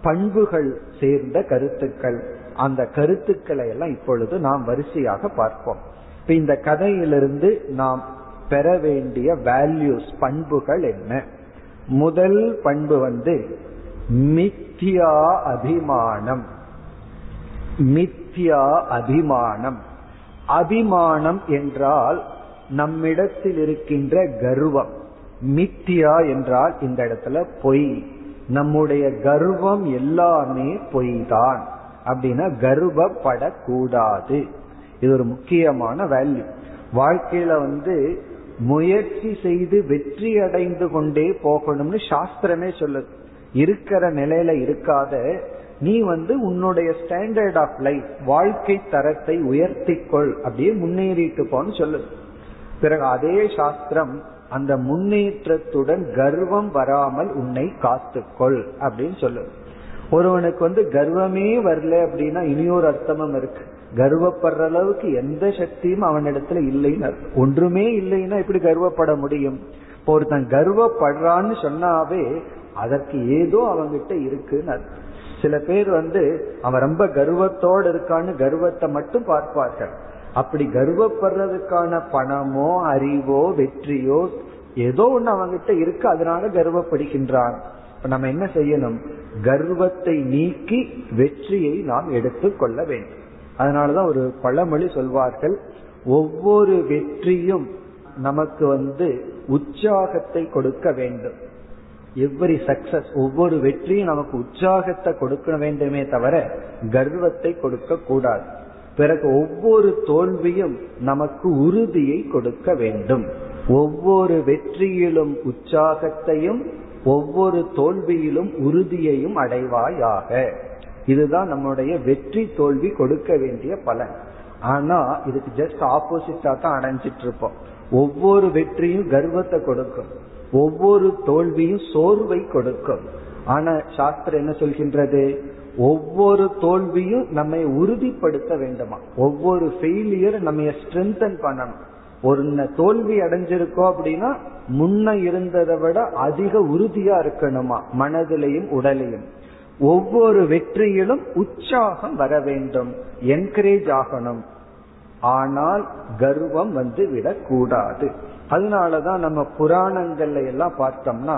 பண்புகள் சேர்ந்த கருத்துக்கள். அந்த கருத்துக்களை எல்லாம் இப்பொழுது நாம் வரிசையாக பார்ப்போம். இப்ப இந்த கதையிலிருந்து நாம் பெற வேண்டிய வேல்யூஸ் பண்புகள் என்ன? முதல் பண்பு வந்து மித்தியா அபிமானம். மித்யா அபிமானம். அபிமானம் என்றால் நம்மிடத்தில் இருக்கின்ற கர்வம். மித்தியா என்றால் இந்த இடத்துல பொய். நம்முடைய கர்வம் எல்லாமே பொய் தான் அப்படின்னா கர்வப்படக்கூடாது. இது ஒரு முக்கியமான வேல்யூ வாழ்க்கையில வந்து முயற்சி செய்து வெற்றி அடைந்து கொண்டே போகணும்னு சாஸ்திரமே சொல்லுது. இருக்கிற நிலையில இருக்காத நீ வந்து உன்னுடைய ஸ்டாண்டர்ட் ஆஃப் லைஃப் வாழ்க்கை தரத்தை உயர்த்திக்கொள் அப்படியே முன்னேறிட்டு போன்னு சொல்லுது பிறகு அதே சாஸ்திரம் அந்த முன்னேற்றத்துடன் கர்வம் வராமல் உன்னை காத்துக்கொள் அப்படின்னு சொல்லுது ஒருவனுக்கு வந்து கர்வமே வரல அப்படின்னா இனியொரு அர்த்தமும் இருக்கு. கர்வப்படுற அளவுக்கு எந்த சக்தியும் அவனிடத்துல இல்லைன்னு ஒன்றுமே இல்லைன்னா எப்படி கர்வப்பட முடியும்? இப்போ ஒருத்தன் கர்வப்படுறான்னு சொன்னாவே அதற்கு ஏதோ அவங்கிட்ட இருக்குன்னு அர்த்தம். சில பேர் வந்து அவன் ரொம்ப கர்வத்தோடு இருக்கான்னு கர்வத்தை மட்டும் பார்ப்பார்கள். அப்படி கர்வப்படுறதுக்கான பணமோ அறிவோ வெற்றியோ ஏதோ ஒண்ணு அவங்கிட்ட இருக்கு அதனால கர்வப்படுகின்றான். இப்ப நம்ம என்ன செய்யணும்? கர்வத்தை நீக்கி வெற்றியை நாம் எடுத்துக்கொள்ள வேண்டும். அதனாலதான் ஒரு பழமொழி சொல்வார்கள் ஒவ்வொரு வெற்றியும் நமக்கு வந்து உற்சாகத்தை கொடுக்க வேண்டும். எவ்வரி சக்சஸ் ஒவ்வொரு வெற்றியும் நமக்கு உற்சாகத்தை கொடுக்க வேண்டுமே தவிர கர்வத்தை கொடுக்க கூடாது. பிறகு ஒவ்வொரு தோல்வியும் நமக்கு உறுதியை கொடுக்க வேண்டும். ஒவ்வொரு வெற்றியிலும் உற்சாகத்தையும் ஒவ்வொரு தோல்வியிலும் உறுதியையும் அடைவாயாக. இதுதான் நம்முடைய வெற்றி தோல்வி கொடுக்க வேண்டிய பலன். ஆனா இதுக்கு ஜஸ்ட் ஆப்போசிட்டா தான் அடைஞ்சிட்டு இருப்போம். ஒவ்வொரு வெற்றியும் கர்வத்தை கொடுக்கும். ஒவ்வொரு தோல்வியும் சோர்வை கொடுக்கும். ஆனா சாஸ்திரம் என்ன சொல்கின்றது? ஒவ்வொரு தோல்வியும் நம்மை உறுதிப்படுத்த வேண்டுமா? ஒவ்வொரு ஃபெயிலியர் நம்ம ஸ்ட்ரென்தன் பண்ணணும். ஒரு தோல்வி அடைஞ்சிருக்கோம் அப்படின்னா முன்ன இருந்ததை விட அதிக உறுதியா இருக்கணுமா? மனதிலையும் உடலையும். ஒவ்வொரு வெற்றியிலும் உற்சாகம் வர வேண்டும். என்கரேஜ் ஆகணும். ஆனால் கர்வம் வந்து விடக்கூடாது. அதனாலதான் நம்ம புராணங்கள்ல எல்லாம் பார்த்தோம்னா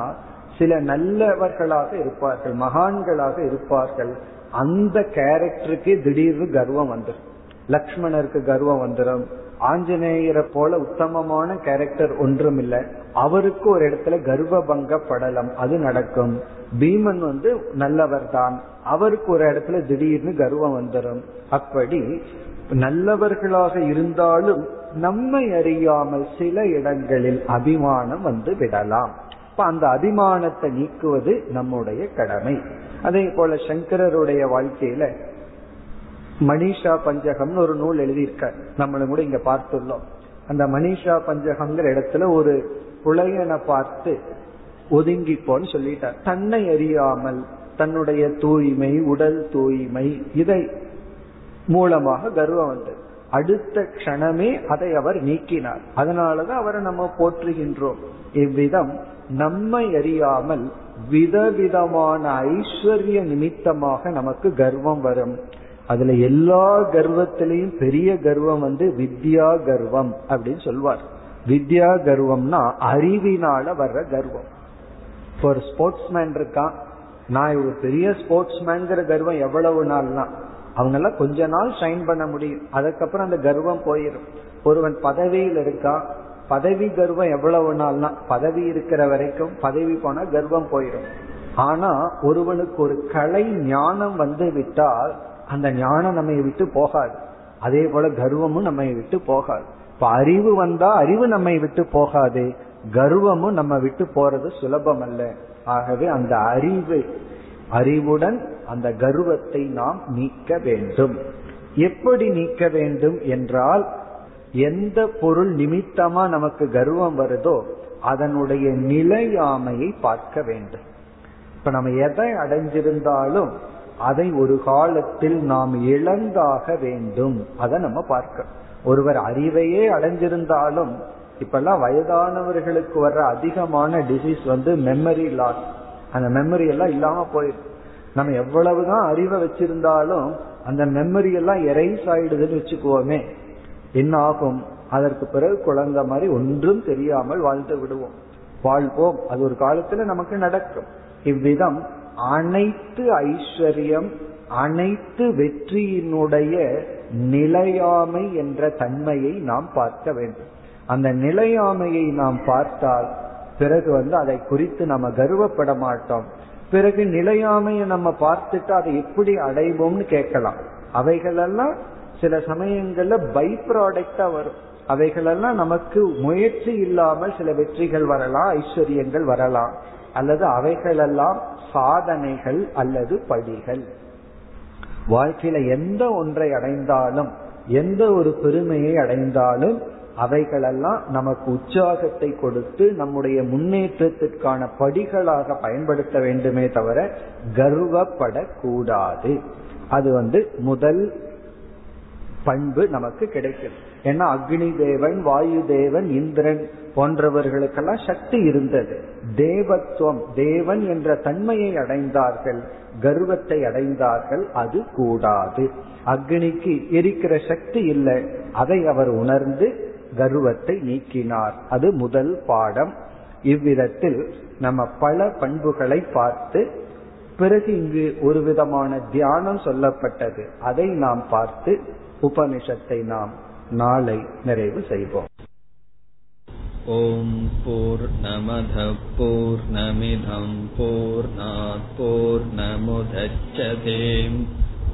சில நல்லவர்களாக இருப்பார்கள் மகான்களாக இருப்பார்கள். அந்த கேரக்டருக்கு திடீர்னு கர்வம் வந்துடும் லக்ஷ்மணருக்கு கர்வம் வந்துடும் ஆஞ்சநேயரை போல உத்தமமான கேரக்டர் ஒன்றும் இல்லை. அவருக்கு ஒரு இடத்துல கர்வ படலம் அது நடக்கும். பீமன் வந்து நல்லவர் தான் அவருக்கு ஒரு இடத்துல திடீர்னு கர்வம் வந்துடும் அப்படி நல்லவர்களாக இருந்தாலும் நம்மை அறியாமல் சில இடங்களில் அபிமானம் வந்து விடலாம். இப்ப அந்த அபிமானத்தை நீக்குவது நம்முடைய கடமை. அதே போல சங்கரருடைய வாழ்க்கையில மணிஷா பஞ்சகம்னு ஒரு நூல் எழுதியிருக்கார். நம்மளும் கூட இங்க பார்த்துள்ளோம். அந்த மணிஷா பஞ்சகம்ங்கிற இடத்துல ஒரு புலையனை பார்த்து ஒதுங்கிப்போன்னு சொல்லிட்டார். தன்னை அறியாமல் தன்னுடைய தூய்மை உடல் தூய்மை இதை மூலமாக கர்வம் வந்தது. அடுத்த க்ஷணமே அதை அவர் நீக்கினார். அதனாலதான் அவரை நம்ம போற்றுகின்றோம். இவ்விதம் நம்மை அறியாமல் விதவிதமான ஐஸ்வர்ய நிமித்தமாக நமக்கு கர்வம் வரும். அதுல எல்லா கர்வத்திலையும் பெரிய கர்வம் வந்து வித்யா கர்வம் அப்படின்னு சொல்வார். வித்யா கர்வம்னா அறிவினால வர்ற கர்வம். இப்போ ஒரு ஸ்போர்ட்ஸ் மேன் இருக்கான். நான் ஒரு பெரிய ஸ்போர்ட்ஸ் மேன்கிற கர்வம் எவ்வளவு நாள்னா அவங்க எல்லாம் கொஞ்ச நாள் ஷைன் பண்ண முடியும். அதுக்கப்புறம் அந்த கர்வம் போயிடும் ஒருவன் பதவியில் இருக்கா? பதவி கர்வம் எவ்வளவு நாள்னா பதவி இருக்கிற வரைக்கும் பதவி போனா கர்வம் போயிடும் ஆனா ஒருவனுக்கு ஒரு கலை ஞானம் வந்து விட்டால் அந்த ஞானம் நம்மை விட்டு போகாது. அதே போல கர்வமும் நம்மை விட்டு போகாது. இப்ப அறிவு வந்தா அறிவு நம்மை விட்டு போகாது. கர்வமும் நம்ம விட்டு போறது சுலபம் அல்ல ஆகவே அந்த அறிவு அறிவுடன் அந்த கர்வத்தை நாம் நீக்க வேண்டும். எப்படி நீக்க வேண்டும் என்றால் எந்த பொருள் நிமித்தமா நமக்கு கர்வம் வருதோ அதனுடைய நிலையாமையை பார்க்க வேண்டும். இப்ப நம்ம எதை அடைஞ்சிருந்தாலும் அதை ஒரு காலத்தில் நாம் இழந்தாக வேண்டும். அதை நம்ம பார்க்க ஒருவர் அறிவையே அடைஞ்சிருந்தாலும் இப்பெல்லாம் வயதானவர்களுக்கு வர்ற அதிகமான டிசீஸ் வந்து மெமரி லாஸ் அந்த மெமரி எல்லாம் இல்லாம போயிடும் நம்ம எவ்வளவுதான் அறிவை வச்சிருந்தாலும் அந்த மெமரி எல்லாம் எரைஸ் ஆயிடுதுன்னு வச்சுக்குவோமே என்ன ஆகும்? அதற்கு பிறகு குழந்தை மாதிரி ஒன்றும் தெரியாமல் வாழ்ந்து விடுவோம். வாழ்வோம். அது ஒரு காலத்துல நமக்கு நடக்கும். இவ்விதம் அனைத்து ஐஸ்வர்யம் அனைத்து வெற்றியினுடைய நிலையாமை என்ற தன்மையை நாம் பார்க்க வேண்டும். அந்த நிலையாமையை நாம் பார்த்தால் பிறகு வந்து அதை குறித்து நம்ம கர்வப்பட மாட்டோம். பிறகு நிலையாமையை நம்ம பார்த்துட்டு அதை எப்படி அடைவோம்னு கேட்கலாம். அவைகளெல்லாம் சில சமயங்கள்ல பை ப்ராடக்டா வரும். அவைகளெல்லாம் நமக்கு முயற்சி இல்லாமல் சில வெற்றிகள் வரலாம் ஐஸ்வர்யங்கள் வரலாம். அல்லது அவைகளெல்லாம் சாதனைகள் அல்லது படிகள் வாழ்க்கையில எந்த ஒன்றை அடைந்தாலும் எந்த ஒரு பெருமையை அடைந்தாலும் அவைகளெல்லாம் நமக்கு உற்சாகத்தை கொடுத்து நம்முடைய முன்னேற்றத்திற்கான படிகளாக பயன்படுத்த வேண்டுமே தவிர கர்வப்படக்கூடாது. அது வந்து முதல் பண்பு நமக்கு கிடைக்கும் ஏன்னா அக்னி தேவன் வாயு தேவன் இந்திரன் போன்றவர்களுக்கெல்லாம் சக்தி இருந்தது. தேவத்துவம் தேவன் என்ற தன்மையை அடைந்தார்கள் கர்வத்தை அடைந்தார்கள் அது கூடாது. அக்னிக்கு எரிக்கிற சக்தி இல்லை. அதை அவர் உணர்ந்து கர்வத்தை நீக்கினார். அது முதல் பாடம். இவ்விதத்தில் நம்ம பல பண்புகளை பார்த்து பிறகு இங்கு ஒரு விதமான தியானம் சொல்லப்பட்டது. அதை நாம் பார்த்து உபனிஷத்தை நாம் நாளை நிறைவு செய்வோம். ஓம் போர் நமத போர் நமிதம் போர் போர் நமுதச்சதேம்